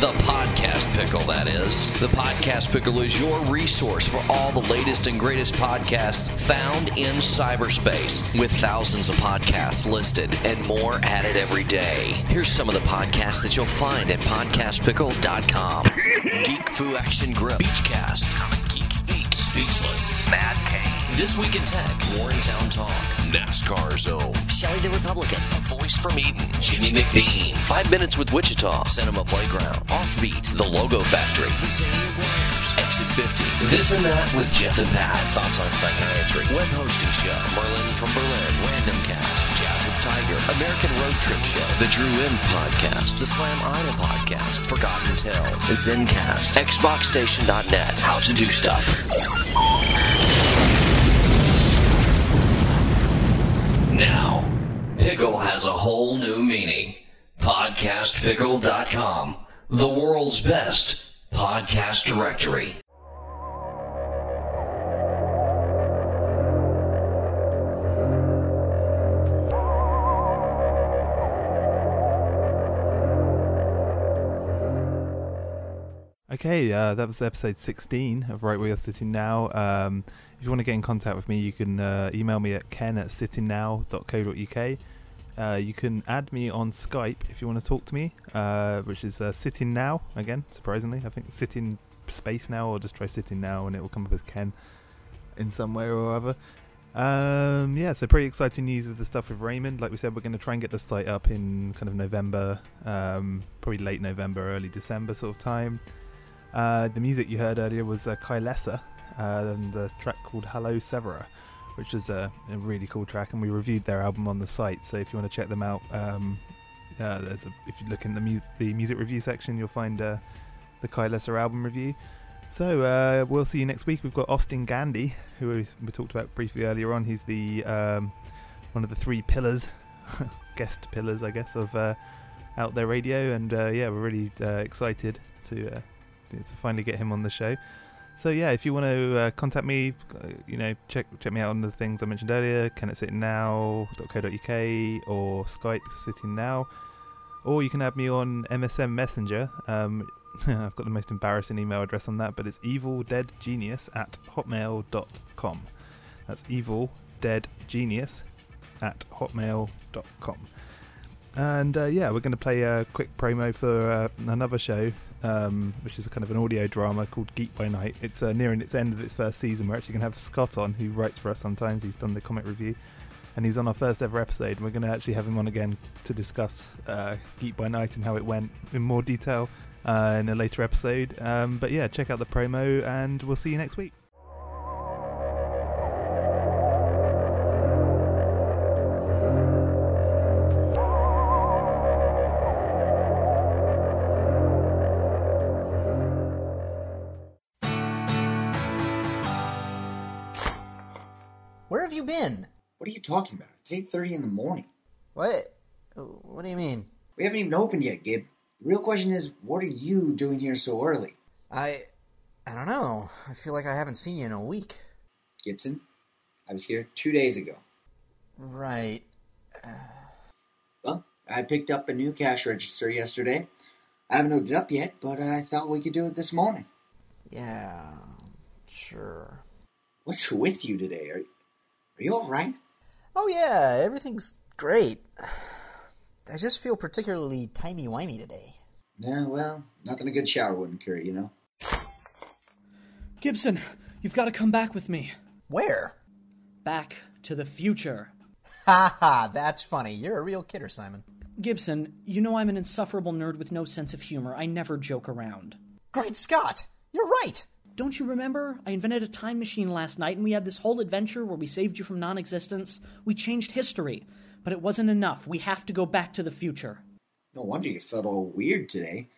The Podcast Pickle, that is. The Podcast Pickle is your resource for all the latest and greatest podcasts found in cyberspace, with thousands of podcasts listed and more added every day. Here's some of the podcasts that you'll find at podcastpickle.com Geek Fu Action Grill, Beachcast, Comic Geek Speak, Speechless, Mad King, This Week in Tech, Warrentown Talk, NASCAR Zone, Shelley the Republican, A Voice from Eden, Jimmy McBean, Five Minutes with Wichita, Cinema Playground, Offbeat, The Logo Factory, The Sandy Warriors, Exit 50, This and That with Jeff and Pat, Thoughts on Psychiatry, Web Hosting Show, Merlin from Berlin, Random Cast, Jazz with Tiger, American Road Trip Show, The Drew M Podcast, The Slam Idol Podcast, Forgotten Tales, Zencast, XboxStation.net, How to Do Stuff. Now, pickle has a whole new meaning. PodcastPickle.com, the world's best podcast directory. Okay, uh, that was episode 16 of Right Where You're Sitting Now. Um, you want to get in contact with me, you can uh, email me at ken at sittingnow.co.uk. Uh, you can add me on Skype if you want to talk to me, uh, which is uh, Sitting Now, again, surprisingly. I think Sitting Space Now, or just try Sitting Now and it will come up as Ken in some way or other. Um, yeah, so pretty exciting news with the stuff with Raymond. Like we said, we're going to try and get the site up in kind of November, um, probably late November, early December sort of time. Uh, the music you heard earlier was uh, Kai Lesser, and the track called Hollow Severer, which is a, a really cool track, and we reviewed their album on the site. So if you want to check them out, um, uh, there's a, if you look in the, mu- the music review section, you'll find uh, the Kai Lesser album review. So uh, we'll see you next week. We've got Austin Gandy, who we, talked about briefly earlier on. He's the um, one of the three pillars, guest pillars, I guess, of uh, Out There Radio, and uh, yeah, we're really uh, excited to to finally get him on the show. So yeah, if you want to uh, contact me, uh, you know, check check me out on the things I mentioned earlier, kenetsittingnow.co.uk or Skype sitting now, or you can add me on MSN Messenger. Um, I've got the most embarrassing email address on that, but it's evildeadgenius at hotmail.com. That's evildeadgenius at hotmail.com. And uh, yeah, we're going to play a quick promo for uh, another show, um, which is a kind of an audio drama called Geek by Night. It's uh, nearing its end of its first season. We're actually going to have Scott on, who writes for us sometimes. He's done the comic review, and he's on our first ever episode. And we're going to actually have him on again to discuss uh, Geek by Night and how it went in more detail uh, in a later episode. Um, but yeah, check out the promo, and we'll see you next week. Talking about? It's 8.30 in the morning. What? What do you mean? We haven't even opened yet, Gib. The real question is, what are you doing here so early? I. I don't know. I feel like I haven't seen you in a week. Gibson, I was here two days ago. Right. Well, I picked up a new cash register yesterday. I haven't opened it up yet, but I thought we could do it this morning. Yeah, sure. What's with you today? Are, are you alright? Oh, yeah, everything's great. I just feel particularly timey-wimey today. Yeah, well, nothing a good shower wouldn't cure, you know? Gibson, you've got to come back with me. Where? Back to the future. Ha ha, that's funny. You're a real kidder, Simon. Gibson, you know I'm an insufferable nerd with no sense of humor. I never joke around. Great Scott! You're right! Don't you remember? I invented a time machine last night and we had this whole adventure where we saved you from non existence. We changed history. But it wasn't enough. We have to go back to the future. No wonder you felt all weird today.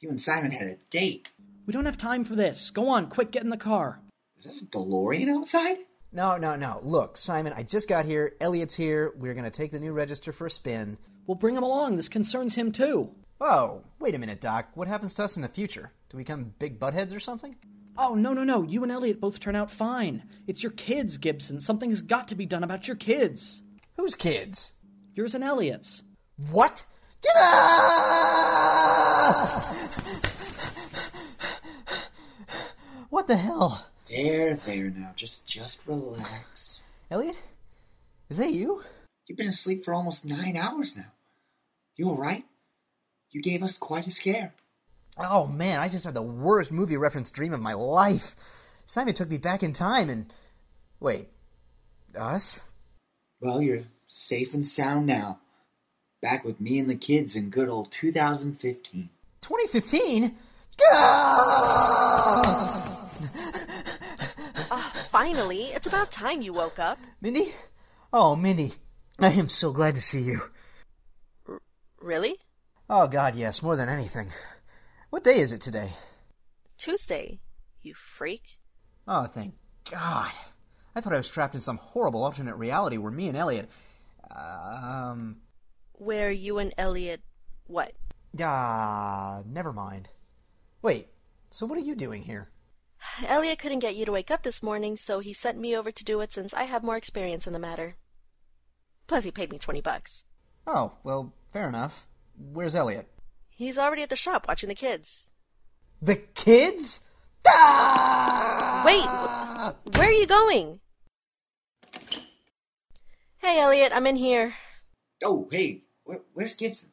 You and Simon had a date. We don't have time for this. Go on, quick, get in the car. Is this a DeLorean outside? No, no, no. Look, Simon, I just got here. Elliot's here. We're going to take the new register for a spin. We'll bring him along. This concerns him too. Oh, wait a minute, Doc. What happens to us in the future? Do we become big buttheads or something? Oh, no, no, no. You and Elliot both turn out fine. It's your kids, Gibson. Something has got to be done about your kids. Whose kids? Yours and Elliot's. What? What the hell? There, there now. Just just relax. Elliot? Is that you? You've been asleep for almost nine hours now. You alright? You gave us quite a scare. Oh man, I just had the worst movie reference dream of my life. Simon took me back in time and. Wait. Us? Well, you're safe and sound now. Back with me and the kids in good old 2015. 2015? Uh, finally, it's about time you woke up. Mindy? Oh, Mindy. I am so glad to see you. Really? Oh, God, yes, more than anything. What day is it today? Tuesday, you freak. Oh, thank God. I thought I was trapped in some horrible alternate reality where me and Elliot. Um. Where you and Elliot. What? Ah, never mind. Wait, so what are you doing here? Elliot couldn't get you to wake up this morning, so he sent me over to do it since I have more experience in the matter. Plus, he paid me 20 bucks. Oh, well, fair enough. Where's Elliot? He's already at the shop watching the kids. The kids? Wait, where are you going? Hey, Elliot, I'm in here. Oh, hey, where, where's Gibson?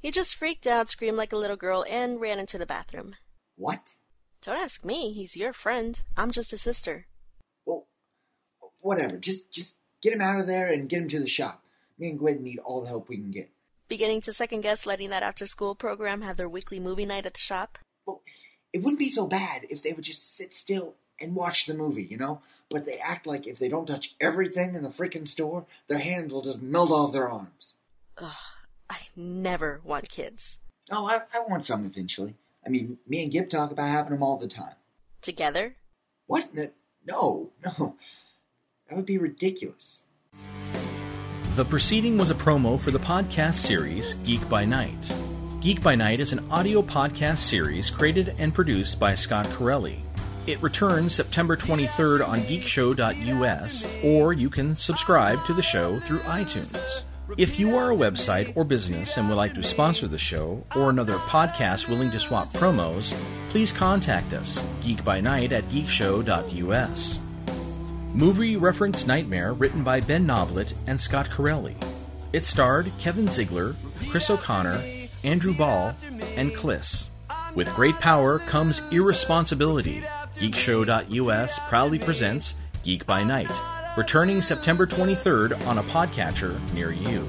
He just freaked out, screamed like a little girl, and ran into the bathroom. What? Don't ask me. He's your friend. I'm just a sister. Well, whatever. Just just get him out of there and get him to the shop. Me and Gwen need all the help we can get. Beginning to second guess letting that after school program have their weekly movie night at the shop? Well, it wouldn't be so bad if they would just sit still and watch the movie, you know? But they act like if they don't touch everything in the freaking store, their hands will just melt off their arms. Ugh, I never want kids. Oh, I, I want some eventually. I mean, me and Gib talk about having them all the time. Together? What? No, no. That would be ridiculous. The proceeding was a promo for the podcast series Geek by Night. Geek by Night is an audio podcast series created and produced by Scott Corelli. It returns September 23rd on geekshow.us, or you can subscribe to the show through iTunes. If you are a website or business and would like to sponsor the show, or another podcast willing to swap promos, please contact us, geekbynight at geekshow.us. Movie Reference Nightmare, written by Ben Noblet and Scott Corelli. It starred Kevin Ziegler, Chris O'Connor, Andrew Ball, and Kliss. With great power comes irresponsibility. Geekshow.us proudly presents Geek by Night, returning September 23rd on a podcatcher near you.